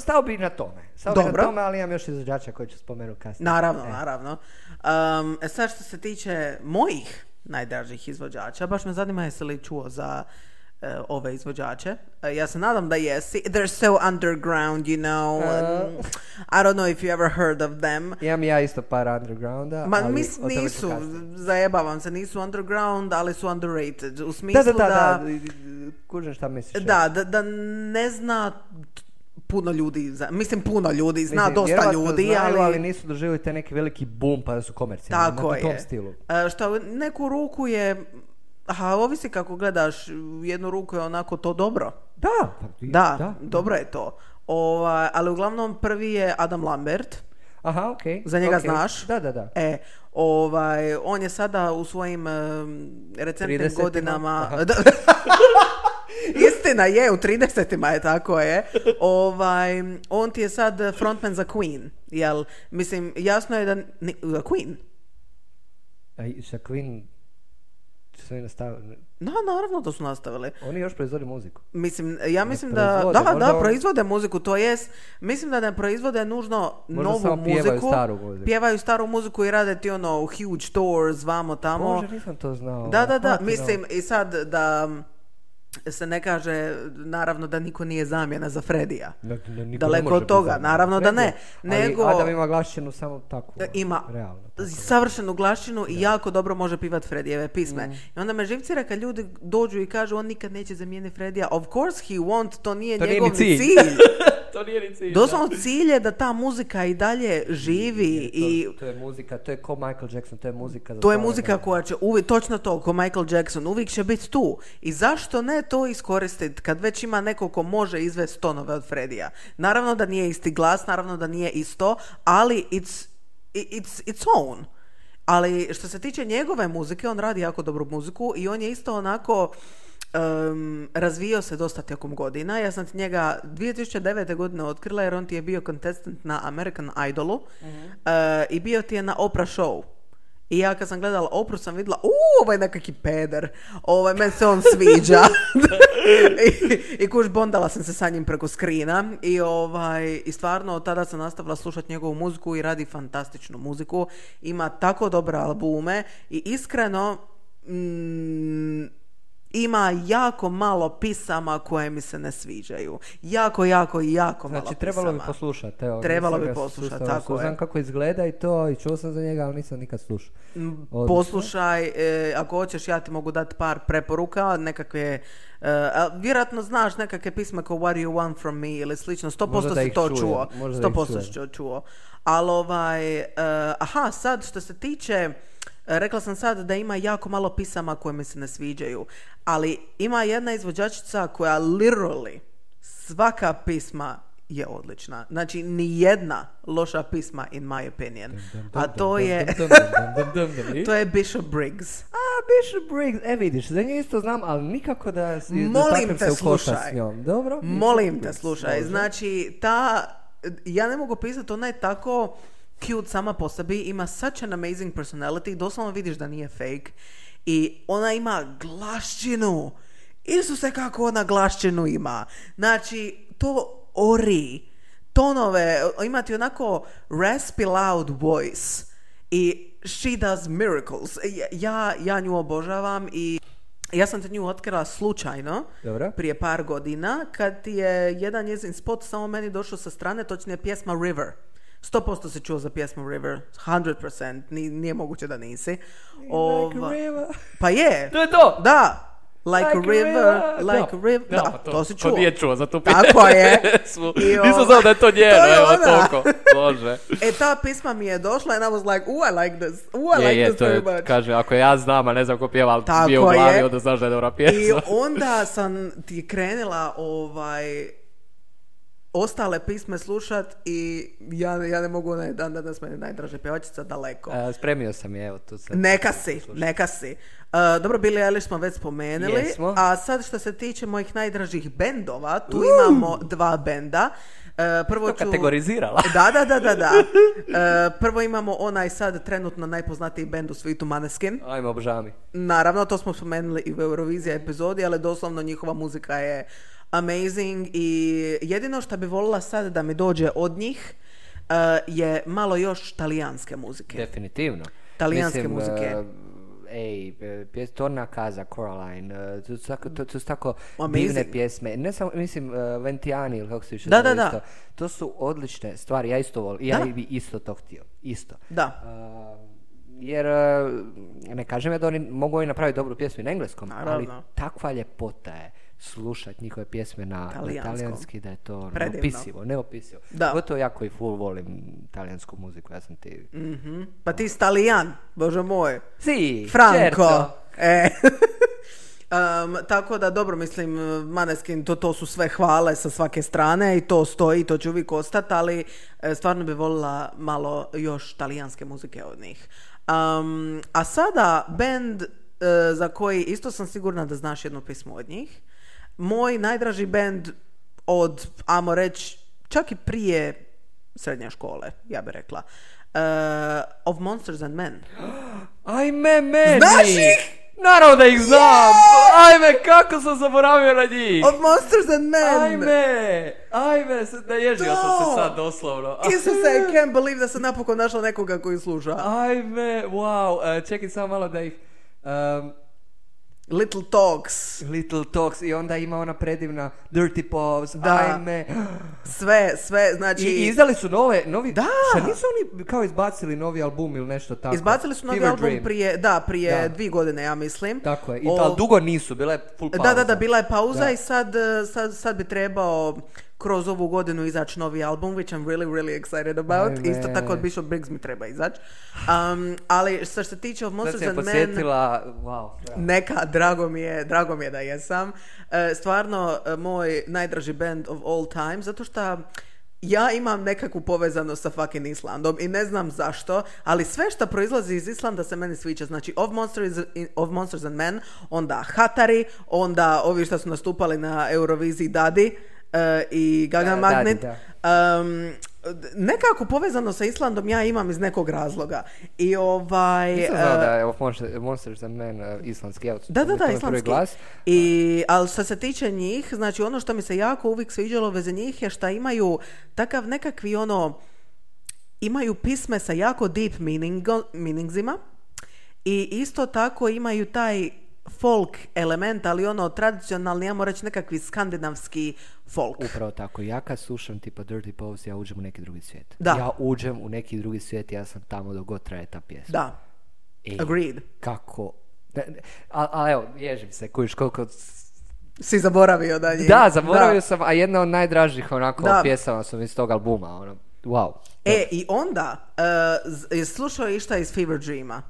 stao bi na tome. Stao bi na Dobro. tome, ali imam još izvođača koji ću spomenuti kasnije. Naravno, E. naravno. Um, sad što se tiče mojih najdražih izvođača, baš me zanima jesi li čuo za ove izvođače. E, ja se nadam da jesi. They're so underground, you know. E. and I don't know if you ever heard of them. Imam ja isto par undergrounda, Ma, ali mis, nisu, zajebavam se, nisu underground, ali su underrated. U Da, smislu da, da, da, da, kužim šta misliš. da, da, da ne zna puno ljudi, mislim puno ljudi, zna Mislim, dosta ljudi, znaju, ali... ali nisu doživjeli taj neki veliki boom pa da su komercijalni. Tako na je. tom stilu. E, Što neku ruku je, aha, ovisi kako gledaš, u jednu ruku je onako to dobro. Da, i- Da, dobro je to. Ovaj, ali uglavnom prvi je Adam Lambert. Aha, okej. Za njega okej. znaš? Da, da, da. E, ovaj, on je sada u svojim um, recentnim 30-ima? godinama... Da. <laughs> Istina je, u 30-ima je tako je. Ovaj, on ti je sad frontman za Queen. Jel, mislim, jasno je da... ni- Za Queen? A i sa Queen su oni nastavili. Da, naravno da su nastavili. Oni još proizvode muziku. Mislim, ja mislim da, da, da, on- proizvode muziku, to jest, mislim da ne proizvode nužno Možda novu samo muziku. pjevaju staru muziku. Pjevaju staru muziku i rade ti ono huge tours, vamo tamo. Bože, nisam to znao. Da, da, da, Hvala mislim i sad da se ne kaže, naravno da niko nije zamjena za Fredija. Niko Daleko od toga, naravno da ne. Ali Nego, Adam ima glašćenu samo takvu. ima Realno. tako savršenu glašćinu i jako dobro može pivat Fredijeve pisme. Mm. I onda me živcira kad ljudi dođu i kažu on nikad neće zamijeniti Fredija. Of course he won't, to nije To nije njegov ni cilj. cilj. <laughs> <laughs> to nije ni cilj. Doslovno cilj je da ta muzika i dalje živi i To, to je muzika, to je ko Michael Jackson, to je muzika za to je muzika vremena. koja će uvijek, točno to, ko Michael Jackson, uvijek će biti tu. I zašto ne to iskoristiti kad već ima neko ko može izvesti tonove od Fredija? Naravno da nije isti glas, naravno da nije isto, ali it's, it's, it's own. Ali što se tiče njegove muzike, on radi jako dobru muziku i on je isto onako um, razvio se dosta tijekom godina. Ja sam ti njega 2009. godine otkrila jer on ti je bio contestant na American Idolu uh, i bio ti je na Oprah show. I ja kad sam gledala Opru sam vidjela, u, ovaj nekaki peder, ovaj, meni se on sviđa. <laughs> I, I kuš, bondala sam se sa njim preko skrina i, ovaj, i stvarno od tada sam nastavila slušati njegovu muziku i radi fantastičnu muziku. Ima tako dobre albume i iskreno mm, ima jako malo pisama koje mi se ne sviđaju. Jako, jako, jako malo Znači, trebalo bi pisama. poslušati. Evo, Trebalo bi ga poslušat, slušao, tako je. Znam kako izgleda i to, i čuo sam za njega, ali nisam nikad slušao. Poslušaj, e, ako hoćeš ja ti mogu dati par preporuka, nekakve, e, vjerojatno znaš nekakve pisme kao What do you want from me ili slično, 100% Možda da si to čujem, čuo, možda da ih 100% čujem. si to čuo. Ali ovaj, e, aha, sad što se tiče, rekla sam sad da ima jako malo pisama koje mi se ne sviđaju, ali ima jedna izvođačica koja literally svaka pisma je odlična. Znači, ni jedna loša pisma in my opinion. A to je... To je Bishop Briggs. A, Bishop Briggs, e vidiš, za nju isto znam, ali nikako da, Molim te, se slušaj. s njom. Dobro? Molim te, slušaj. Znači, ta... Ja ne mogu pisati, ona je tako cute sama po sebi, ima such an amazing personality, doslovno vidiš da nije fake. I ona ima glašćinu. Isuse kako ona glašćinu ima. Znači, to ori. Tonove, ima ti onako raspy loud voice. I she does miracles. Ja, ja nju obožavam i ja sam te nju otkrila slučajno Dobro. prije par godina kad je jedan njezin spot samo meni došao sa strane, točnije pjesma River. 100% si čuo za pjesmu River, 100%, ni, nije moguće da nisi. Like Ova- river. pa je, To je to! da, Like, Like a river, river. like a river, da, pa to, si čuo. To nije čuo za tu Tako je. <laughs> pjesmu. I Nisam znao da je to <laughs> njeno, To je evo, toliko. Bože. E, ta pisma mi je došla and I was like, ooh, I like this, ooh, I Je, like je, this to very je, much. kaže, ako ja znam, a ne znam ko pjeva, ali Tako bio u glavi, je. onda znaš da je dobra I pjesma. onda sam ti krenila ovaj ostale pisme slušat i ja, ja ne mogu onaj dan danas meni najdraža pjevačica daleko. E, spremio sam je, evo tu sad. Neka si, neka si. Uh, dobro, Billie Eilish smo već spomenuli, Jesmo. a sad što se tiče mojih najdražih bendova, tu imamo dva benda. Uh, E, prvo To ću... kategorizirala. Da, da, da, da, da. <laughs> E, prvo imamo onaj sad trenutno najpoznatiji bend u svijetu Maneskin. Ajme, obožavam. Naravno, to smo spomenuli i u Eurovizija epizodi, ali doslovno njihova muzika je amazing i jedino što bi volila sad da mi dođe od njih e, je malo još talijanske muzike. Definitivno. Talijanske Mislim, muzike. e, ej, e, pjes, Torna Kaza, Coraline, e, to su tako, to, to su tako divne pjesme. Ne samo, mislim, e, Ventiani ili kako se više Da, da, da. isto. To su odlične stvari, ja isto volim. Ja bi isto to htio, isto. Da. A, jer e, ne kažem ja da oni mogu i napraviti dobru pjesmu i na engleskom, ali Naravno. takva ljepota je slušat njihove pjesme na na Talijanskom. talijanski da je to neopisivo, neopisivo. Da. Gotovo ja koji full volim talijansku muziku, ja sam ti... Mhm. Pa ti si talijan, bože moj. Si, Franco. E. <laughs> Um, tako da, dobro, mislim, Maneskin, to, to su sve hvale sa svake strane i to stoji, to će uvijek ostati, ali e, stvarno bi volila malo još talijanske muzike od njih. Um, a sada, band e, za koji isto sam sigurna da znaš jednu pismu od njih. Moj najdraži band od, amo reći, čak i prije srednje škole, ja bih rekla. Uh, of Monsters and Men. <gasps> Ajme, meni! Znaš ih? Naravno da ih znam! Ajme, kako sam zaboravio na njih! Of Monsters and Men! Ajme! Ajme, naježio sam se sad doslovno. <laughs> Isuse, I can't believe da sam napokon našla nekoga koji sluša. Ajme, wow. E, čekaj samo malo da ih... um, Little Talks. Little Talks i onda ima ona predivna Dirty Paws. Da. Ajme. Sve, sve, znači... I izdali su nove, novi... Da. Šta nisu oni kao izbacili novi album ili nešto tako? Izbacili su novi Fever album Dream. prije, da, prije Da. dvije godine, ja mislim. Tako je. I, O- ali dugo nisu, bila je full pauza. Da, da, da, bila je pauza Da. i sad, eh, sad, sad bi trebao kroz ovu godinu izaći novi album, which I'm really, really excited about. Ajme. Isto tako od Bishop Briggs mi treba izaći. Um, ali što se tiče of Monsters and Men... wow. Neka, drago mi je, drago mi je da jesam. E, stvarno, e, moj najdraži band of all time, zato što ja imam nekakvu povezanost sa fucking Islandom i ne znam zašto, ali sve što proizlazi iz Islanda se meni sviđa. Znači, of Monsters, of Monsters and Men, onda Hatari, onda ovi što su nastupali na Euroviziji Dadi e, i Gaga Da, Magnet. Dadi, Um, nekako povezano sa Islandom ja imam iz nekog razloga. I ovaj... Nisam e, znao da je Monsters and Men uh, islandski. Evo, Da, da, da, islamski. glas. I, ali što se tiče njih, znači ono što mi se jako uvijek sviđalo veze njih je što imaju takav nekakvi ono, imaju pisme sa jako deep meaningo, meaningsima i isto tako imaju taj folk element, ali ono tradicionalni, ja reći nekakvi skandinavski folk. Upravo tako. Ja kad slušam tipa Dirty Paws, ja uđem u neki drugi svijet. Da. Ja uđem u neki drugi svijet, ja sam tamo dok god traje ta pjesma. Da, Ej, agreed. Kako... A, a evo, ježim se, kužiš koliko... Si zaboravio da njih. Da, zaboravio sam, a jedna od najdražih onako Da. pjesama sam iz tog albuma, ono, wow. E, i onda, uh, slušao išta iz Fever Dreama?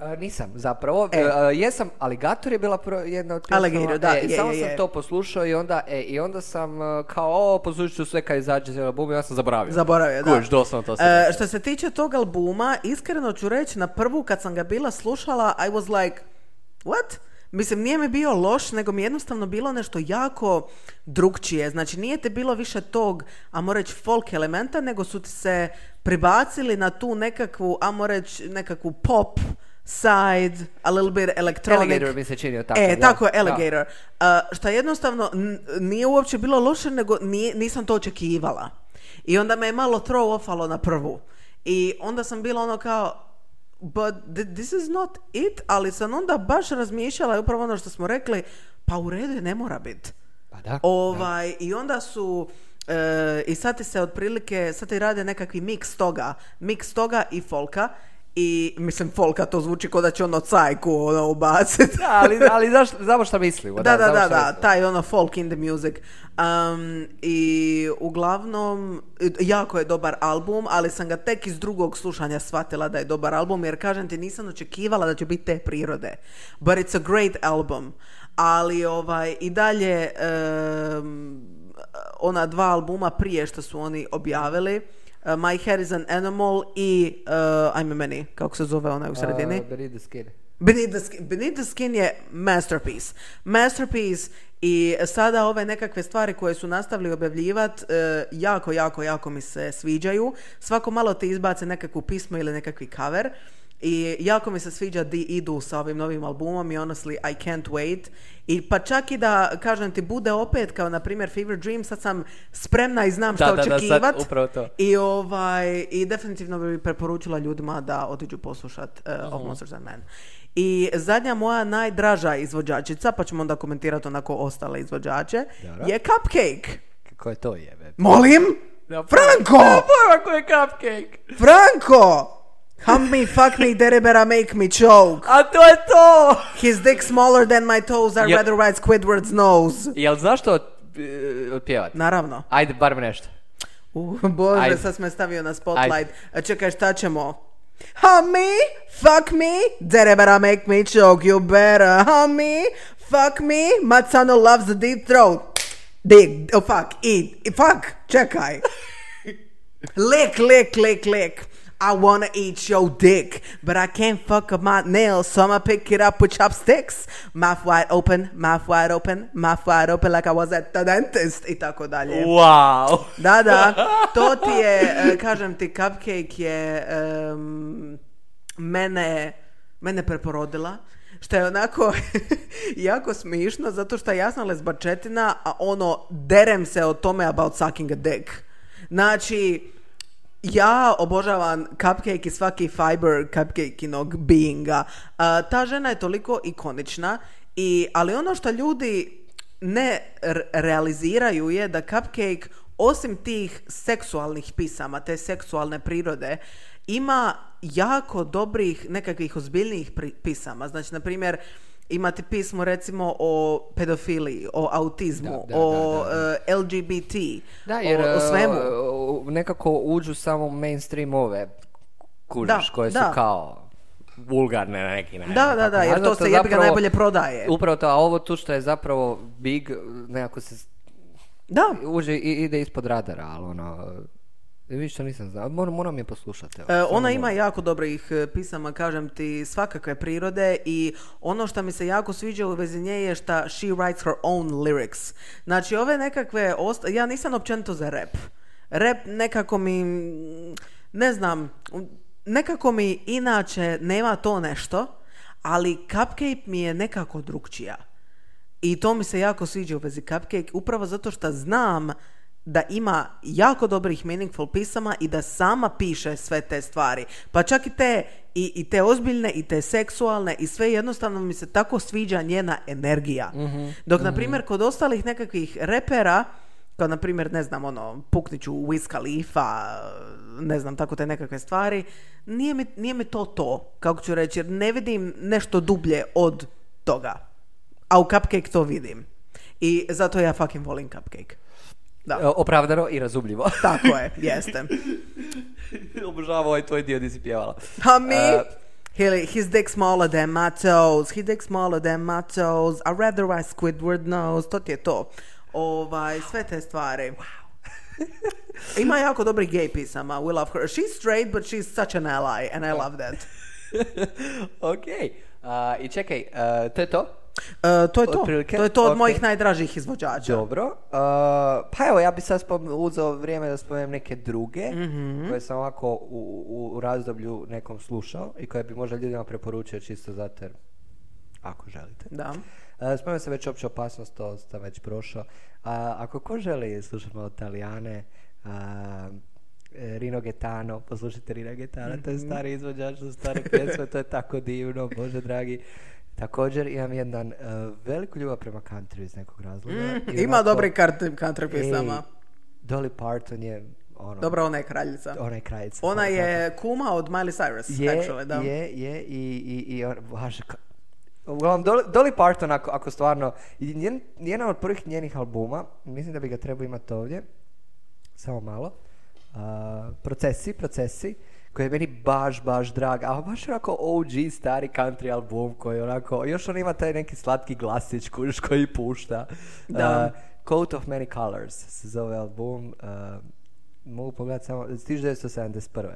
E, nisam, zapravo. E. E, e, jesam, Aligator je bila jedna od. Alligator, da, e, je, samo je, sam je. to poslušao i onda, e, i onda sam e, kao, o, poslušat ću sve kad izađe cijeli album i ja sam zaboravio. Zaboravio, da. Doslovno to sam. E, što se tiče tog albuma, iskreno ću reći, na prvu kad sam ga bila slušala, I was like, what? Mislim, nije mi bio loš, nego mi je jednostavno bilo nešto jako drugčije. Znači, nije te bilo više tog, amo reći, folk elementa, nego su ti se pribacili na tu nekakvu, amo reći, nekakvu pop side, a little bit electronic. Alligator mi se činio tako. E, da. tako je, Da. Alligator. Uh, što jednostavno n- nije uopće bilo loše, nego nije, nisam to očekivala. I onda me je malo throw offalo na prvu. I onda sam bila ono kao, but th- this is not it, ali sam onda baš razmišljala i upravo ono što smo rekli, pa u redu je, ne mora biti. Pa da. Ovaj, I onda su e, i sad ti se otprilike, sad ti rade nekakvi miks toga, miks toga i folka i mislim folka to zvuči kao da će ono cajku ono ubaciti. Da, ali, ali znamo šta mislimo. Da, da, da, da, taj ono folk in the music. Um, I uglavnom, jako je dobar album, ali sam ga tek iz drugog slušanja shvatila da je dobar album, jer kažem ti, nisam očekivala da će biti te prirode. But it's a great album. Ali ovaj, i dalje um, ona dva albuma prije što su oni objavili, uh, My Hair is an Animal i uh, ajme meni, kako se zove onaj u sredini? Uh, Beneath the Skin. Beneath the, Skin, Beneath the Skin je masterpiece. Masterpiece I sada ove nekakve stvari koje su nastavili objavljivati e, jako, jako, jako mi se sviđaju. Svako malo ti izbace nekakvu pismo ili nekakvi cover. I jako mi se sviđa di idu sa ovim novim albumom i honestly I can't wait. I pa čak i da, kažem ti, bude opet kao na primjer Fever Dream, sad sam spremna i znam Da, što da, da, sad očekivat. upravo to. I, ovaj, I definitivno bi preporučila ljudima da otiđu poslušat uh, Of Monsters and Men. I zadnja moja najdraža izvođačica, pa ćemo onda komentirati onako ostale izvođače, Dobro. je Cupcake. Kako je to jebe? Molim? Franko! pojma ko je cupcake! Franko! Hump me, fuck me, derebera, make me choke. A to je to! His dick smaller than my toes, I Je- rather ride Squidward's nose. Jel znaš to uh, otpjevat? Naravno. Ajde, bar nešto. Uh, bože, Ajde. sad me stavio na spotlight. A Čekaj, šta ćemo? Hump me, fuck me, derebera, make me choke, you better. Hump me, fuck me, Matsano loves the deep throat. Dig, oh fuck, eat, fuck, čekaj. <laughs> lick, lick, lick, lick. I wanna eat your dick, but I can't fuck up my nails, so I'ma pick it up with chopsticks. Mouth wide open, mouth wide open, mouth wide open like I was at the dentist i tako dalje. Wow! Da, da, <laughs> to ti je, e, kažem ti, Cupcake je em, mene, mene preporodila. Što je onako <laughs> jako smišno, zato što ja sam lesbačetina, a ono, derem se o tome about sucking a dick. Znači, ja obožavam Cupcake i svaki fiber Cupcake-inog beinga. A, ta žena je toliko ikonična, i, ali ono što ljudi ne realiziraju je da Cupcake osim tih seksualnih pisama, te seksualne prirode, ima jako dobrih nekakvih ozbiljnijih pisama. Znači, na primjer, imate pismo recimo o pedofiliji, o autizmu, Da, da, o da, da. e, LGBT, Da, jer o, o svemu. uh, nekako uđu samo u mainstream ove kužiš koje su da. kao vulgarne na neki način. Da, da, da, jer to se jebi ga zapravo- najbolje prodaje. Upravo to, a ovo tu što je zapravo big, nekako se Da. uđe i ide ispod radara, ali ono, e, više nisam znao, moram, moram je poslušati. evo, E, ona ima moram. jako dobrih e, pisama, kažem ti, svakakve prirode i ono što mi se jako sviđa u vezi nje je šta she writes her own lyrics. Znači, ove nekakve, osta- ja nisam općenito za rap. Rap nekako mi, ne znam, nekako mi inače nema to nešto, ali Cupcake mi je nekako drugčija. I to mi se jako sviđa u vezi Cupcake, upravo zato što znam da ima jako dobrih meaningful pisama i da sama piše sve te stvari. Pa čak i te, i, i te ozbiljne i te seksualne i sve jednostavno mi se tako sviđa njena energija. Dok, na primjer, kod ostalih nekakvih repera, kao na primjer, ne znam, ono, Pukniću, Wiz Khalifa, ne znam, tako te nekakve stvari, nije mi, nije mi to to, kako ću reći, jer ne vidim nešto dublje od toga. A u Cupcake to vidim. I zato ja fucking volim Cupcake. Da, E, Opravdano i razumljivo. <laughs> tako je, jeste. <laughs> Obožavam ovaj tvoj dio gdje si pjevala. A mi? E, He, his dick smaller than my toes. His dick smaller than my toes. I rather I Squidward nose. To ti je to. Ovaj, sve te stvari. <laughs> Ima jako dobrih gay pisama. We love her. She's straight, but she's such an ally. And I love that. ok. A, I čekaj, a, to je to? E, to je to. Otprilike, To je to od mojih najdražih izvođača. Dobro. A, pa evo, ja bi sad spom- uzeo vrijeme da spomenem neke druge, Mhm. koje sam ovako u, u, razdoblju nekom slušao i koje bi možda ljudima preporučio čisto zato jer, ako želite. Da. Uh, Spomenuo sam već opće opasnost, to sam već prošao. Ako ko želi slušati malo Italijane, Rino Getano, poslušajte Rino Getana, to je Mhm. stari izvođač za stare pjesme, to je tako divno, bože dragi. Također imam jedan uh, veliku ljubav prema country iz nekog razloga. Mm, Ima onako, dobrih country, country pisama. Dolly Parton je ono, Dobra, ona je kraljica. ona je kraljica. Ona je kuma od Miley Cyrus, je, actually, da. je, je, i, i, i on, baš, uglavnom, Dolly, Dolly Parton, ako, ako stvarno, njen, jedan od prvih njenih albuma, mislim da bi ga trebao imati ovdje, samo malo, a, procesi, procesi, koji je meni baš, baš drag, a baš onako OG stari country album koji onako, još on ima taj neki slatki glasić kužiš koji pušta. Da. A, Coat of Many Colors se zove album, a, mogu pogledati samo, 1971.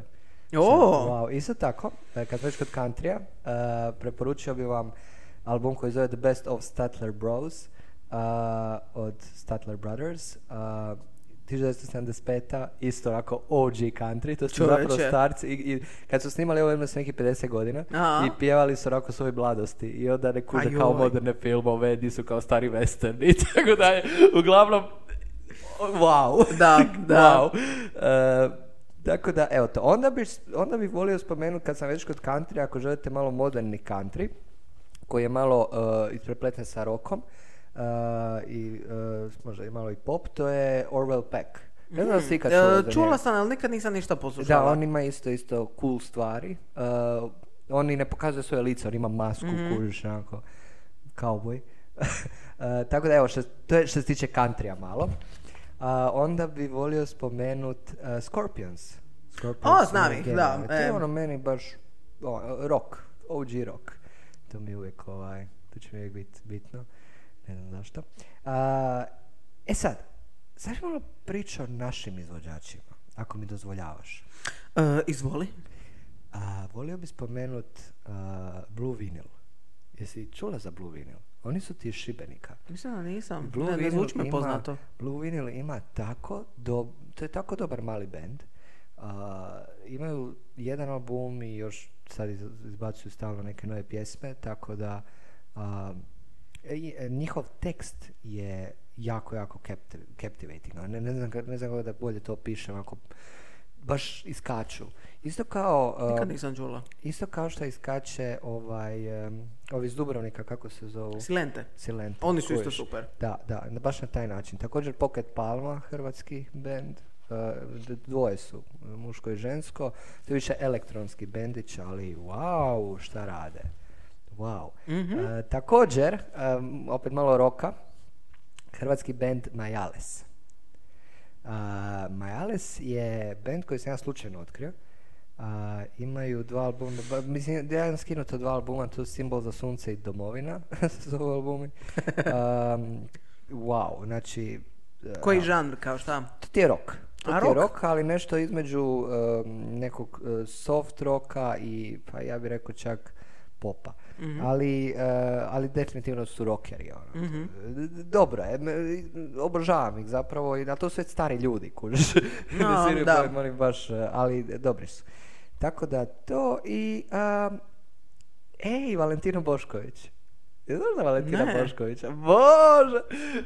O! Wow, isto tako, e, kad već kod countrya, e, preporučio bi vam album koji zove The Best of Statler Bros. a, od Statler Brothers. A, 1975. isto onako OG country, to su Čovječe. zapravo starci i, i kad su snimali ovo imali su nekih 50 godina Aha. i pjevali su onako svoje mladosti i onda ne kuže kao moderne filmove, di su kao stari western i <laughs> tako dalje. Uglavnom, wow. Da, <laughs> da. wow. E, tako da, evo to. Onda bi, onda bi volio spomenuti, kad sam već kod country, ako želite malo moderni country, koji je malo uh, isprepleten sa rokom, i uh, možda i malo i pop, to je Orwell Peck. Ne znam da si ikad E, čula za čula sam, ali nikad nisam ništa poslušala. Da, on ima isto, isto cool stvari. Uh, on i ne pokazuje svoje lice, on ima masku, Mhm. kužiš, onako, cowboy. Uh, <laughs> tako da evo, što, to je što se tiče countrya malo. Uh, onda bi volio spomenut uh, Scorpions. Scorpions O, znam ih, da, To je ono meni baš o, rock, OG rock. To mi je uvijek ovaj, to će mi uvijek biti bitno. Ne znam zašto. Uh, e sad, ću malo priča o našim izvođačima, ako mi dozvoljavaš. E, izvoli. A, volio bi spomenut a, Blue Vinyl. Jesi čula za Blue Vinyl? Oni su ti iz Šibenika. Mislim da nisam. Blue ne, ne Vinyl zvuči me ima- poznato. Blue Vinyl ima tako do, to je tako dobar mali band. A, imaju jedan album i još sad iz- izbacuju stalno neke nove pjesme, tako da a, e, njihov tekst je jako, jako captiv- captivating. Ne, ne, znam, ne znam kako da bolje to opišem, ako baš iskaču. Isto kao... a, Nikad nisam čula. Isto kao što iskače ovaj, em, ovi iz Dubrovnika, kako se zovu? Silente. Silente. Oni su isto super. Da, da, na- baš na taj način. Također Pocket Palma, hrvatski band, uh, dvoje su, muško i žensko. To je više elektronski bendić, ali wow, šta rade. Wow. Mhm. Uh, također, um, opet malo roka, hrvatski band Majales. Uh, Majales je band koji sam ja slučajno otkrio. Uh, imaju dva albuma, ba- mislim, ja imam skinuto dva albuma, to je Simbol za sunce i Domovina, <laughs> se zove albumi. <laughs> Um, wow, znači... uh, Koji žanr, kao šta? To ti je rock. To A, ti je rock? rock, ali nešto između um, nekog uh, soft roka i, pa ja bih rekao čak popa. Mhm. Ali, uh, ali definitivno su rockeri. Ono. Mhm. D- Dobro je, obožavam ih zapravo, i- ali to su već stari ljudi, kužiš. Ne No, <laughs> da. oni baš, uh, ali dobri su. Tako da to i... Um, ej, Valentino Bošković. Jel Znaš za Valentina Ne. Boškovića? Bože!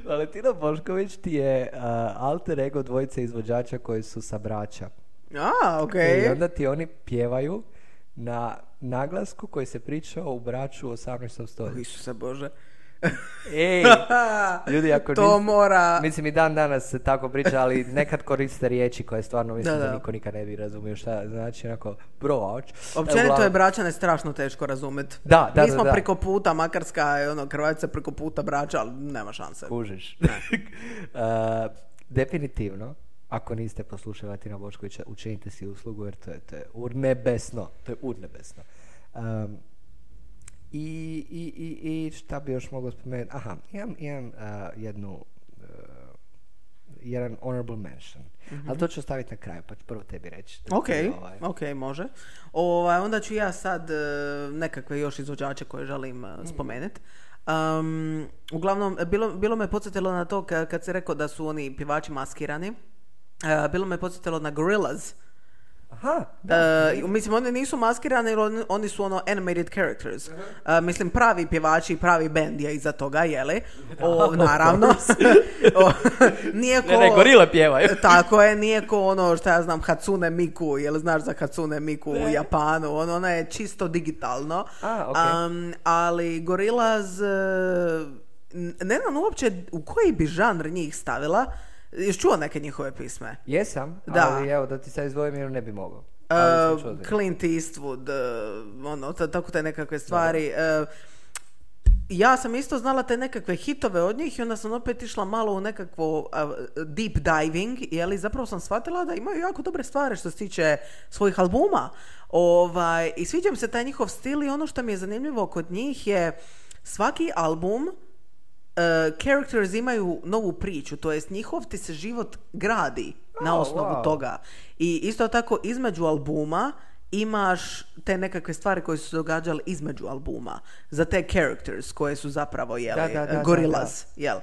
Valentina Bošković ti je uh, alter ego dvojice izvođača koji su sa braća. A, okej. I onda ti oni pjevaju na naglasku koji se pričao u braću u 18. Oh, stoljeću. Isuse Bože. Ej, <laughs> ljudi ako to nis- mora... Mislim i dan danas se tako priča, ali nekad koriste riječi koje stvarno mislim Da, da, da. niko nikad ne bi razumio šta znači, onako, broć. Općenito je braćane strašno teško razumjet. Da, da, Mi smo da. preko puta, Makarska je ono, Hrvatica preko puta braća, ali nema šanse. Kužiš. <laughs> Uh, definitivno, ako niste poslušali Valentina Boškovića, učinite si uslugu jer to je, to je urnebesno. To je urnebesno. Um, i, i, i, I šta bi još mogao spomenuti? Aha, imam, imam uh, jednu uh, jedan honorable mention. Ali to ću staviti na kraju, pa ću prvo tebi reći. Ok, ti, ovaj, ok, može. Ovaj, onda ću ja sad e, nekakve još izvođače koje želim Mm. spomenuti. Um, uglavnom, bilo, bilo me podsjetilo na to ka- kad si rekao da su oni pjevači maskirani. E, bilo me podsjetilo na Gorillaz. Aha, E, mislim, oni nisu maskirani, jer oni, oni su ono animated characters. E, mislim, pravi pjevači i pravi band je iza toga, jeli? O, naravno. <laughs> o, <laughs> nije ko... Ne, ne, gorile pjevaju. <laughs> Tako je, nije ko ono, šta ja znam, Hatsune Miku, jel znaš za Hatsune Miku u Japanu, ono, ona je čisto digitalno. A, ok. Am, ali Gorillaz, ne znam uopće u koji bi žanr njih stavila. Još čuo neke njihove pisme? Jesam, Da. ali evo da ti sad izdvojim jer ne bi mogao. Uh. Clint Eastwood, uh, ono, ta- tako te nekakve stvari. Uh, ja sam isto znala te nekakve hitove od njih i onda sam opet išla malo u nekakvo uh, deep diving, jeli zapravo sam shvatila da imaju jako dobre stvari što se tiče svojih albuma. Ovaj, I sviđa mi se taj njihov stil i ono što mi je zanimljivo kod njih je svaki album uh, characters imaju novu priču, to jest njihov ti se život gradi na Oh, osnovu wow. toga. I isto tako između albuma imaš te nekakve stvari koje su se događale između albuma. Za te characters koje su zapravo, jeli, Da, da, da, da, gorillas, jel?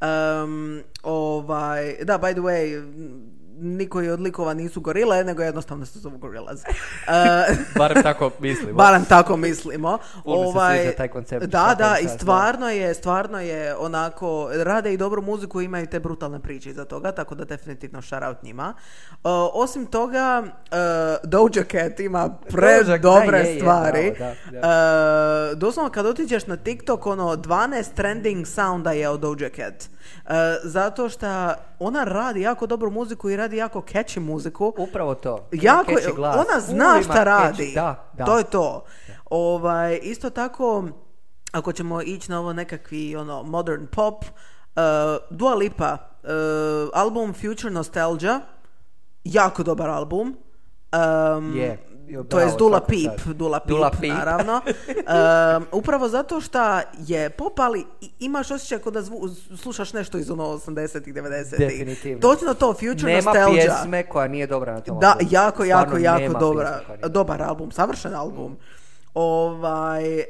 Um, ovaj, da, by the way, niko od likova nisu gorile, nego jednostavno se zovu gorillas. <laughs> Uh, Barem tako mislimo. Barem tako mislimo. Mi se taj koncept, Da, da, i stvarno je, stvarno je onako, rade i dobru muziku, imaju te brutalne priče iza toga, tako da definitivno shout out njima. Uh, osim toga, uh, Doja Cat ima pre Doja- dobre da, je, je, stvari. bravo, Uh, doslovno kad otiđeš na TikTok, ono, 12 trending sounda je od Doja Cat. Uh, zato što ona radi jako dobru muziku i radi jako catchy muziku. Upravo to. Jako, glas. ona zna Puno ima šta radi. Da, da. To je to. Ovaj, isto tako, ako ćemo ići na ovo nekakvi ono, modern pop, uh, Dua Lipa, uh, album Future Nostalgia, jako dobar album. Um, Je, jo, to je Dula čast. Dula Peep, Dula Peep. naravno. <laughs> Um, upravo zato što je pop, ali i- imaš osjećaj kao da zvu- slušaš nešto iz ono 80-ih, 90-ih. Definitivno. Točno to, Future Nema Nostalgia. pjesme koja nije dobra na tom Da, albumu. jako, jako, Stvarno jako nema dobra, dobar album, savršen album. Ovaj, e,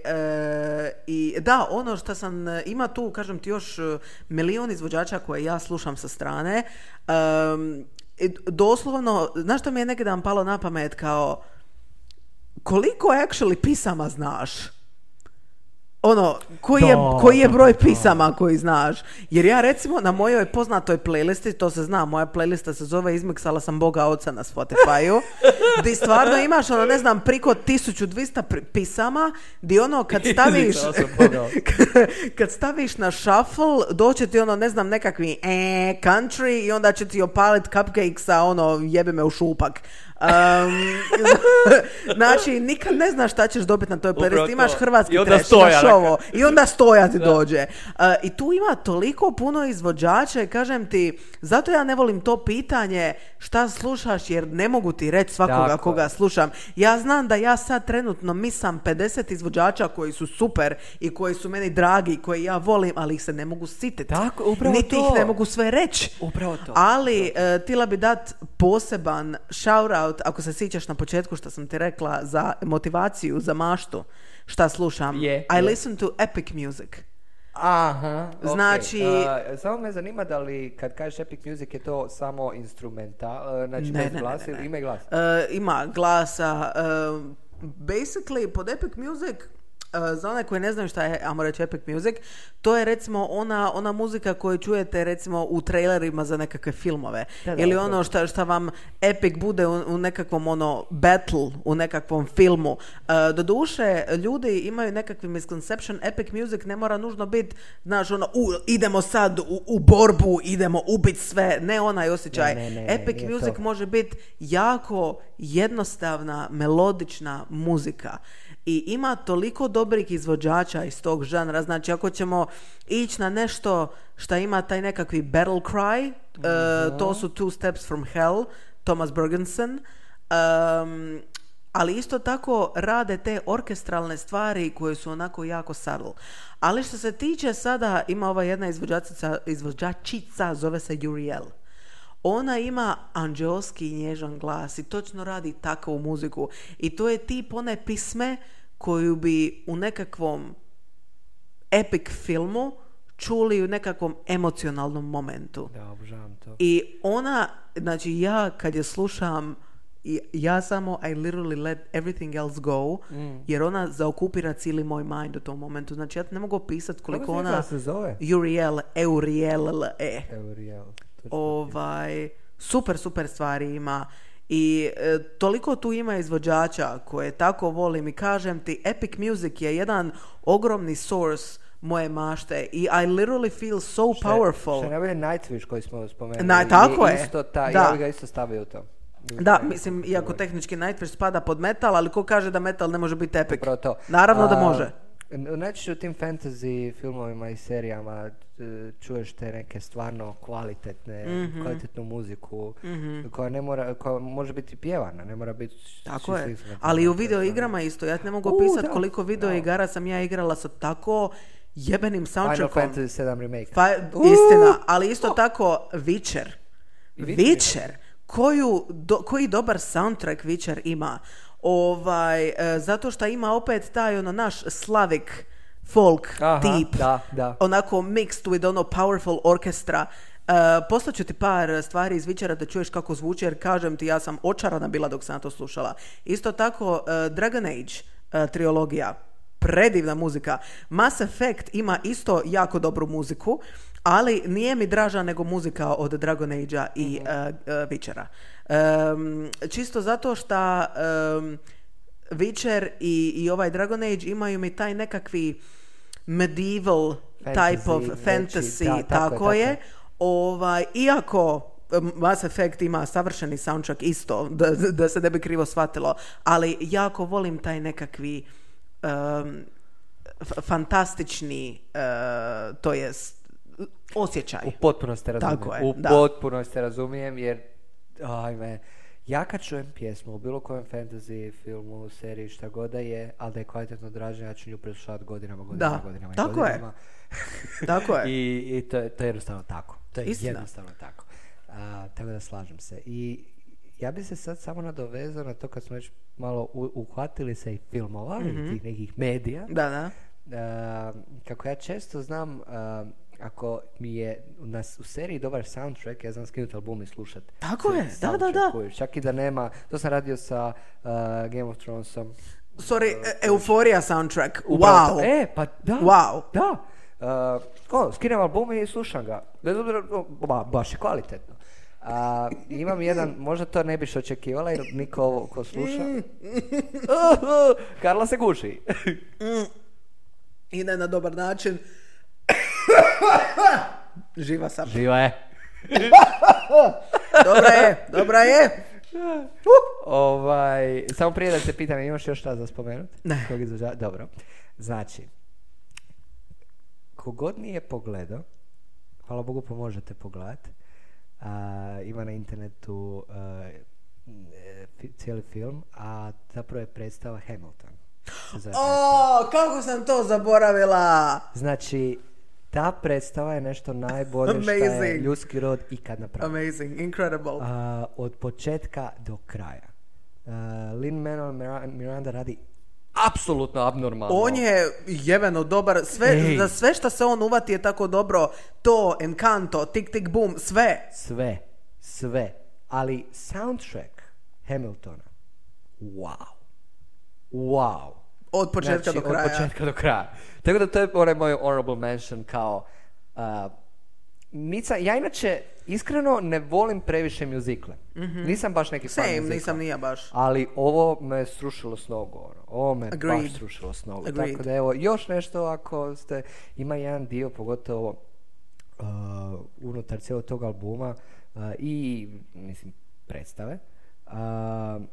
i da, ono što sam, e, ima tu, kažem ti, još e, milion izvođača koje ja slušam sa strane. I doslovno, znaš što mi je neki dan palo na pamet kao, koliko actually pisama znaš? Ono, koji je, koji je broj da. pisama koji znaš? Jer ja recimo na mojoj poznatoj playlisti, to se zna, moja playlista se zove Izmiksala sam Boga oca na Spotify-u, <laughs> di stvarno imaš, ono, ne znam, priko 1200 pri- pisama, di ono, kad staviš, <laughs> kad staviš na shuffle, doće ti ono, ne znam, nekakvi eh, country i onda će ti opalit cupcake sa ono, jebe me u šupak. Um, <laughs> znači, nikad ne znaš šta ćeš dobiti na toj Upravo playlisti. Imaš to. hrvatski I onda trash, stoja imaš na ovo, i onda stoja ti dođe. Uh, I tu ima toliko puno izvođača i kažem ti, zato ja ne volim to pitanje šta slušaš jer ne mogu ti reći svakoga Tako. koga slušam. Ja znam da ja sad trenutno misam 50 izvođača koji su super i koji su meni dragi, koji ja volim, ali ih se ne mogu sititi. Tako, upravo Niti to. ih ne mogu sve reći. Upravo to. Ali e, tila bi dat poseban shout out, ako se sjećaš na početku što sam ti rekla, za motivaciju, za maštu, šta slušam. Je, I je. listen to epic music. Aha, ok. Znači- Uh, samo me zanima da li kad kažeš epic music je to samo instrumental, uh, znači Ne, bez ne, glasa ne, ima i glas? E, ima glasa. e, basically, pod epic music, e, za one koji ne znaju šta je, ajmo reći epic music, to je recimo ona, ona muzika koju čujete recimo u trailerima za nekakve filmove. Da, da, Ili ono šta, šta vam epic bude u, u nekakvom ono battle, u nekakvom filmu. E, doduše, ljudi imaju nekakvi misconception, epic music ne mora nužno biti, znaš, ono, u, idemo sad u, u borbu, idemo ubit sve. Ne onaj osjećaj. Ne, ne, ne, epic music to. može biti jako jednostavna, melodična muzika. I ima toliko dobrih izvođača iz tog žanra. Znači, ako ćemo ići na nešto što ima taj nekakvi battle cry, uh, to su Two Steps from Hell, Thomas Bergenson. Um, ali isto tako rade te orkestralne stvari koje su onako jako subtle. Ali što se tiče sada, ima ova jedna izvođačica, izvođačica zove se Uriel. Ona ima anđelski i nježan glas i točno radi takvu muziku. I to je tip one pisme koju bi u nekakvom epic filmu čuli u nekakvom emocionalnom momentu. Da, obožavam to. I ona, znači ja kad je slušam, ja samo I literally let everything else go, Mm. jer ona zaokupira cijeli moj mind u tom momentu. Znači ja ne mogu opisati koliko Kako ona... se zove? Uriel, Euriel, e. Euriel. točno. Ovaj, super, super stvari ima. I e, toliko tu ima izvođača koje tako volim i kažem ti, Epic Music je jedan ogromni source moje mašte i I literally feel so je- powerful. Što je Nightwish koji smo spomenuli. Na- tako je. Isto ta, Da. ja ga isto stavio u to. Da, mislim, iako tehnički Nightwish spada pod metal, ali ko kaže da metal ne može biti epic? Naravno da može. Najčešće u tim fantasy filmovima i serijama e, čuješ te neke stvarno kvalitetne, Mhm. kvalitetnu muziku koja ne mora, koja može biti pjevana, ne mora biti Tako je. Ali u video igrama isto. Ja ne mogu opisati koliko video igara sam ja igrala sa tako jebenim Final soundtrackom. Fantasy 7 remake. Pa, istina, ali isto tako Witcher. Witcher Witcher. Koju, do- koji dobar soundtrack Witcher ima. Ovaj, e, zato što ima opet taj ono naš slavik folk Aha, tip. da, da. Onako mixed with ono powerful orkestra. Uh, poslaću ti par stvari iz Vičera da čuješ kako zvuči, jer kažem ti, ja sam očarana bila dok sam to slušala. Isto tako, uh, Dragon Age uh, trilogija, predivna muzika. Mass Effect ima isto jako dobru muziku, ali nije mi draža nego muzika od Dragon Age-a i uh, uh, Witchera. Um, čisto zato što um, Witcher i, i ovaj Dragon Age imaju mi taj nekakvi medieval type of Fantasy, fantasy, da, tako je, tako, tako je. je. Ovaj, iako Mass Effect ima savršeni soundtrack isto, da, da se ne bi krivo shvatilo, ali jako volim taj nekakvi um, fantastični, uh, to jest osjećaj. U potpunosti razumijem. Tako je, u potpunosti razumijem jer ajme, ja kad čujem pjesmu u bilo kojem fantasy filmu, seriji, šta god da je, ali da je kvalitetno odražena, ja ću nju preslušati godinama, godinama, Da, godinama i tako je. godinama. Tako je. <laughs> I, i to, je- to je jednostavno tako. To je Istina. jednostavno tako. A, tako da slažem se. I ja bi se sad samo nadovezao na to kad smo već malo u- uhvatili se i filmova i tih nekih medija. Da, da. Uh, kako ja često znam, uh, ako mi je u, nas, u seriji dobar soundtrack, ja znam skinuti album i slušat. Tako je, da, da, da. koji- Čak i da nema, to sam radio sa uh, Game of Thronesom. Sorry, e- Euphoria soundtrack. Wow. E, pa da. Wow. Da. Uh, o, skinem album i slušam ga. Bez obzira, ba, baš je kvalitetno. A, imam jedan, možda to ne biš očekivala jer niko ovo ko sluša. <laughs> Karla se guši. Ide na dobar način. <laughs> Živa sam. Živa je. <laughs> Dobra je, dobra je. Ovaj, samo prije da te pitam, imaš još šta za spomenuti? Ne. Kog izvođača? Dobro. Znači, kogod nije pogledao, hvala Bogu pa možete pogledat, a, ima na internetu a, e, cijeli film, a zapravo je predstava Hamilton. se. O, kako sam to zaboravila. Znači, ta predstava je nešto najbolje što je ljudski rod ikad napravio. Amazing, incredible. A, od početka do kraja. Uh, Lin Manuel Mira- Miranda radi apsolutno abnormalno. On je jebeno dobar, sve, Ej. za sve što se on uvati je tako dobro, to, Encanto, Tik Tik Boom, sve. Sve, sve. Ali soundtrack Hamiltona, wow. Wow. Od početka Znači, do kraja. Od početka do kraja. Tako da to je onaj moj honorable mention kao... Uh, nica, ja inače iskreno ne volim previše muzikle. Nisam baš neki fan. Same, nisam ni ja baš. Ali ovo me srušilo s nogu, ono. Ovo me Agreed. baš srušilo s nogu. Agreed. Tako da evo, još nešto ako ste, ima jedan dio, pogotovo uh, unutar cijelog tog albuma uh, i, mislim, predstave, uh,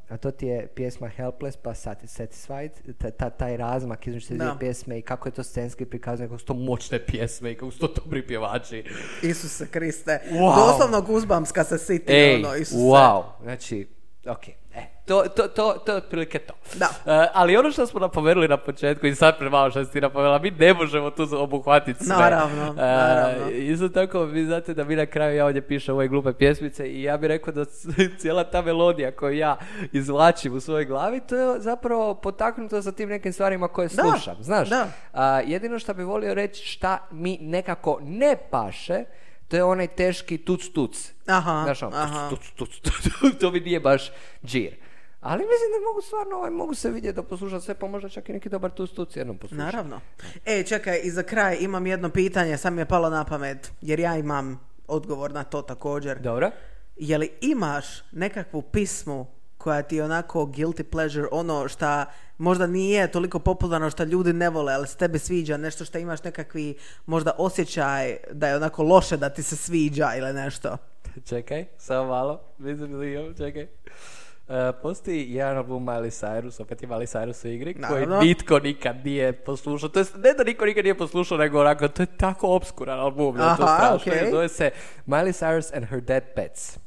a to ti je pjesma Helpless pa Sati- Satisfied, ta, ta- taj razmak između te dvije pjesme i kako je to scenski prikazano, kako su to moćne pjesme i kako su to dobri pjevači. Isuse Kriste. Wow. Doslovno guzbams kad se siti, Ej, ono, Isuse. wow, znači, ok, e, to, to, to, to je otprilike to. Da. E, ali ono što smo napomenuli na početku i sad pred malo što si ti napomenula, mi ne možemo tu obuhvatiti sve. Naravno, E, naravno. isto tako, vi znate da mi na kraju ja ovdje pišem ove glupe pjesmice i ja bih rekao da <laughs> cijela ta melodija koju ja izvlačim u svojoj glavi, to je zapravo potaknuto sa tim nekim stvarima koje Da, slušam, znaš. da. A, jedino što bi volio reći šta mi nekako ne paše, to je onaj teški tuc-tuc. Aha, Znaš, ono, aha. tuc, tuc, tuc, tuc, <laughs> to mi nije baš džir. Ali mislim da mogu stvarno, ovaj, mogu se vidjeti da poslušam sve, pa možda čak i neki dobar tuc, tuc jednom poslušam. Naravno. E, čekaj, i za kraj imam jedno pitanje, sam mi je palo na pamet, jer ja imam odgovor na to također. Dobro. Je li imaš nekakvu pismu koja ti je onako guilty pleasure, ono šta možda nije toliko popularno što ljudi ne vole, ali se tebi sviđa, nešto što imaš nekakvi možda osjećaj da je onako loše da ti se sviđa ili nešto. Čekaj, samo malo. Mislim imam, čekaj. E, postoji jedan album Miley Cyrus, opet je Miley Cyrus u igri, Naravno. koji nitko nikad nije poslušao. To jest, ne da niko nikad nije poslušao, nego onako, to je tako obskuran album, da je to Aha, strašno. okej. Zove se Miley Cyrus and Her Dead Pets.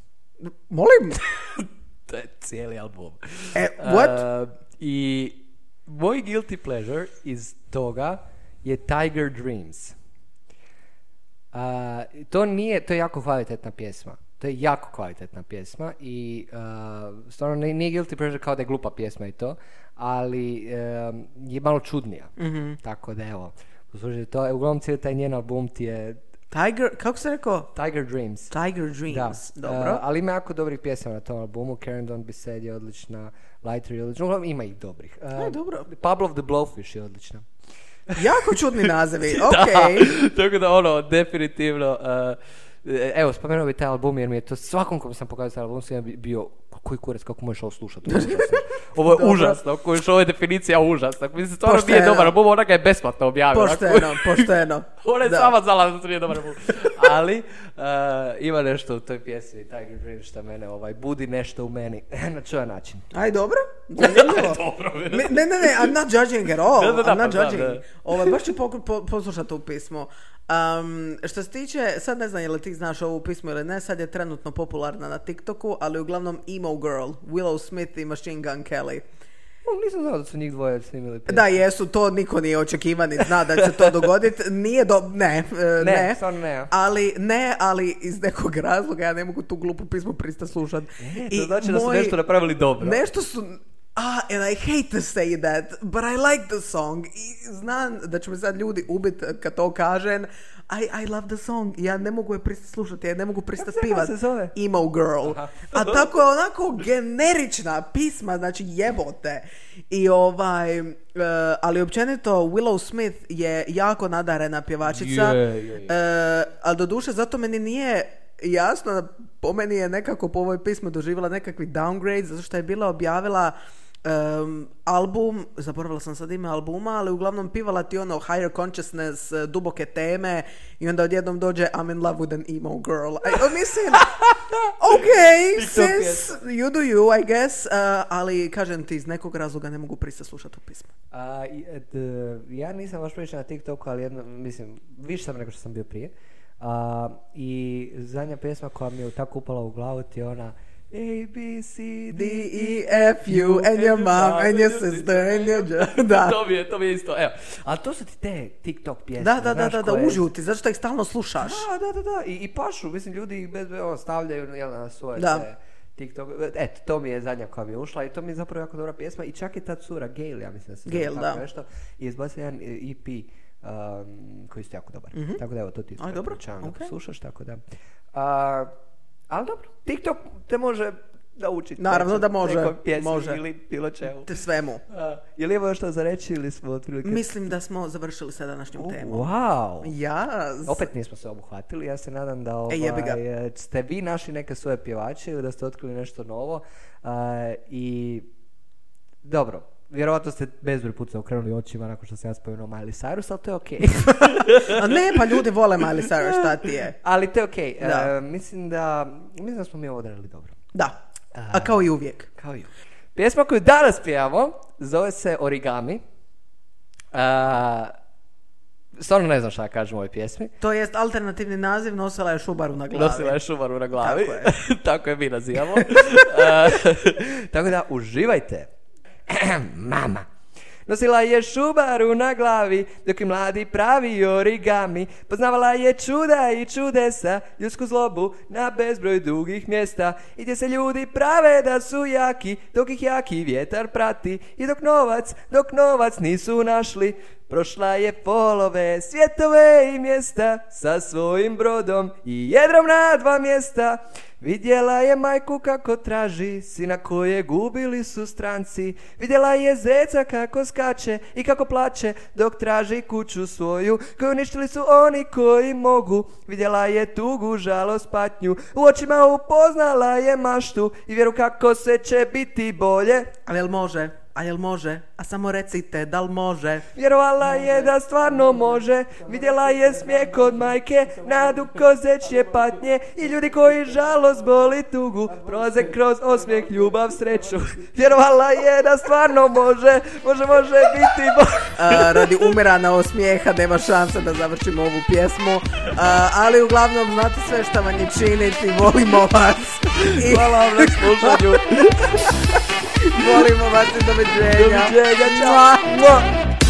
Molim? <laughs> to je cijeli album. E, what? Uh, I moj guilty pleasure iz toga je Tiger Dreams. Uh, to nije, to je jako kvalitetna pjesma. To je jako kvalitetna pjesma i uh, stvarno nije, guilty pleasure kao da je glupa pjesma i to, ali um, je malo čudnija. Mhm. Tako da evo, poslušajte to. Uglavnom cijeli taj njen album ti je Tiger, kako se rekao? Tiger Dreams. Tiger Da, Dreams. Uh, Dobro. ali ima jako dobrih pjesama na tom albumu. Karen Don't Be Sad je odlična, Lighter je odlična, uglavnom ima ih dobrih. Uh, E, dobro. Pablo of the Blowfish je odlična. <laughs> jako čudni nazivi, <laughs> ok. <laughs> Tako da ono, definitivno, uh, evo, spomenuo bi taj album jer mi je to svakom kom sam pokazao taj album sam bio, koji kurac, kako možeš ovo slušati? <laughs> Ovo je Dobro. užasno, kojiš, ovo je definicija užasna. Mislim, stvarno nije Pošteno. dobar album, ona ga je besplatno objavila. Pošteno, <laughs> pošteno. Ona je Da. sama znala da to nije dobar. Ali, uh, ima nešto u toj pjesmi, Tiger Dream, što mene ovaj, budi nešto u meni. <laughs> Na čuvan način. Aj, dobro. Zanimljivo. Ne, ne, ne, ne, I'm not judging at all. Da, da, da, I'm not pa judging. da. Ovaj, baš ću poku- po, poslušati ovu pismo. Um, što se tiče, sad ne znam je li ti znaš ovu pismu ili ne, sad je trenutno popularna na TikToku, ali uglavnom Emo Girl, Willow Smith i Machine Gun Kelly. O, nisam znao da su njih dvoje snimili pjesmu. Da, jesu, to niko nije očekivan i zna da će to dogoditi. Nije do... Ne, e, Ne, ne. stvarno ne. Ali, ne, ali iz nekog razloga ja ne mogu tu glupu pismu prista slušat. E, to znači da su nešto napravili dobro. Nešto su... Ah, and I hate to say that, but I like the song. I znam da će me sad ljudi ubit kad to kažem. I, I love the song. Ja ne mogu je pristati slušati, ja ne mogu pristati Kako se- kako pivat. se zove? Emo Girl. A tako je onako generična pisma, znači jebote. I ovaj, e, ali općenito Willow Smith je jako nadarena pjevačica. Je, je, je. E, ali doduše zato meni nije jasno da po meni je nekako po ovoj pismu doživjela nekakvi downgrade zato što je bila objavila em, album, zaboravila sam sad ime albuma, ali uglavnom pivala ti ono higher consciousness, e, duboke teme i onda odjednom dođe I'm in love with an emo girl. I, o, mislim, <laughs> ok, sis, you do you, I guess, uh, ali kažem ti, iz nekog razloga ne mogu prista slušati u pismu. A, e, d- ja nisam baš previše na TikToku, ali jedno, mislim, više sam nego što sam bio prije. A, I zadnja pjesma koja mi je tako upala u glavu ti je ona A, B, C, D, E, F, U, and your mom, and your sister, and your... <laughs> Da. to mi je, to mi je isto, evo. Ali to su ti te TikTok pjesme, Da, da, da, da, da, koje- užuti, zato što ih stalno slušaš. Da, da, da, da, I, i pašu, mislim, ljudi ih bez, stavljaju jel, na svoje Da. te TikTok, eto, to mi je zadnja koja mi je ušla i to mi je zapravo jako dobra pjesma i čak i ta cura Gail, ja mislim da se Gail, da. nešto, i izbacio jedan e, EP um, koji je jako dobar. Tako da evo, to ti Aj, dobro, preporučavam da ok. poslušaš, tako da. A, ali dobro, TikTok te može naučiti. Naravno da može, pjesmi može. ili bilo čemu. Te svemu. A, je li evo još što za reći ili smo otprilike... Mislim da smo završili sa današnjom temom. Wow! Ja, Opet nismo se obuhvatili, ja se nadam da ovaj, jebi ga. e, ste vi našli neke svoje pjevače ili da ste otkrili nešto novo a, i dobro, vjerovatno ste bezbroj puta okrenuli očima nakon što sam ja spomenuo Miley Cyrus, ali to je okej. <laughs> A ne, pa ljudi vole Miley Cyrus, šta ti je? ali to je okej. Da. E, mislim, da, mislim da smo mi ovo odradili dobro. Da, a kao i uvijek. Kao i Pjesma koju danas pjevamo zove se Origami. A, stvarno ne znam šta kažem u ovoj pjesmi. To jest alternativni naziv, nosila je šubaru na glavi. Nosila je šumaru na glavi. Tako je. <laughs> Tako je mi nazivamo. <laughs> E, tako da uživajte. <clears throat> Mama. Nosila je šubaru na glavi, dok je mladi pravi origami. Poznavala je čuda i čudesa, ljudsku zlobu na bezbroj dugih mjesta. I gdje se ljudi prave da su jaki, dok ih jaki vjetar prati. I dok novac, dok novac nisu našli, Prošla je polove, svjetove i mjesta sa svojim brodom i jedrom na dva mjesta. Vidjela je majku kako traži, sina koje gubili su stranci. Vidjela je zeca kako skače i kako plače dok traži kuću svoju koju uništili su oni koji mogu. Vidjela je tugu, žalost, patnju, u očima upoznala je maštu i vjeru kako se će biti bolje. Ali jel može? A jel može? A samo recite, da li može? Vjerovala je da stvarno može Vidjela je smijeh kod majke Nadu kozečje patnje I ljudi koji žalost boli tugu Prolaze kroz osmijeh, ljubav, sreću <laughs> Vjerovala je da stvarno može Može, može biti bo- A, radi umirana od smijeha nema šanse da završimo ovu pjesmu. A, ali uglavnom znate sve što vam je činiti, volimo vas. I Hvala vam na slušanju <laughs> volimo vas i doviđenja. Doviđenja, 我在家我。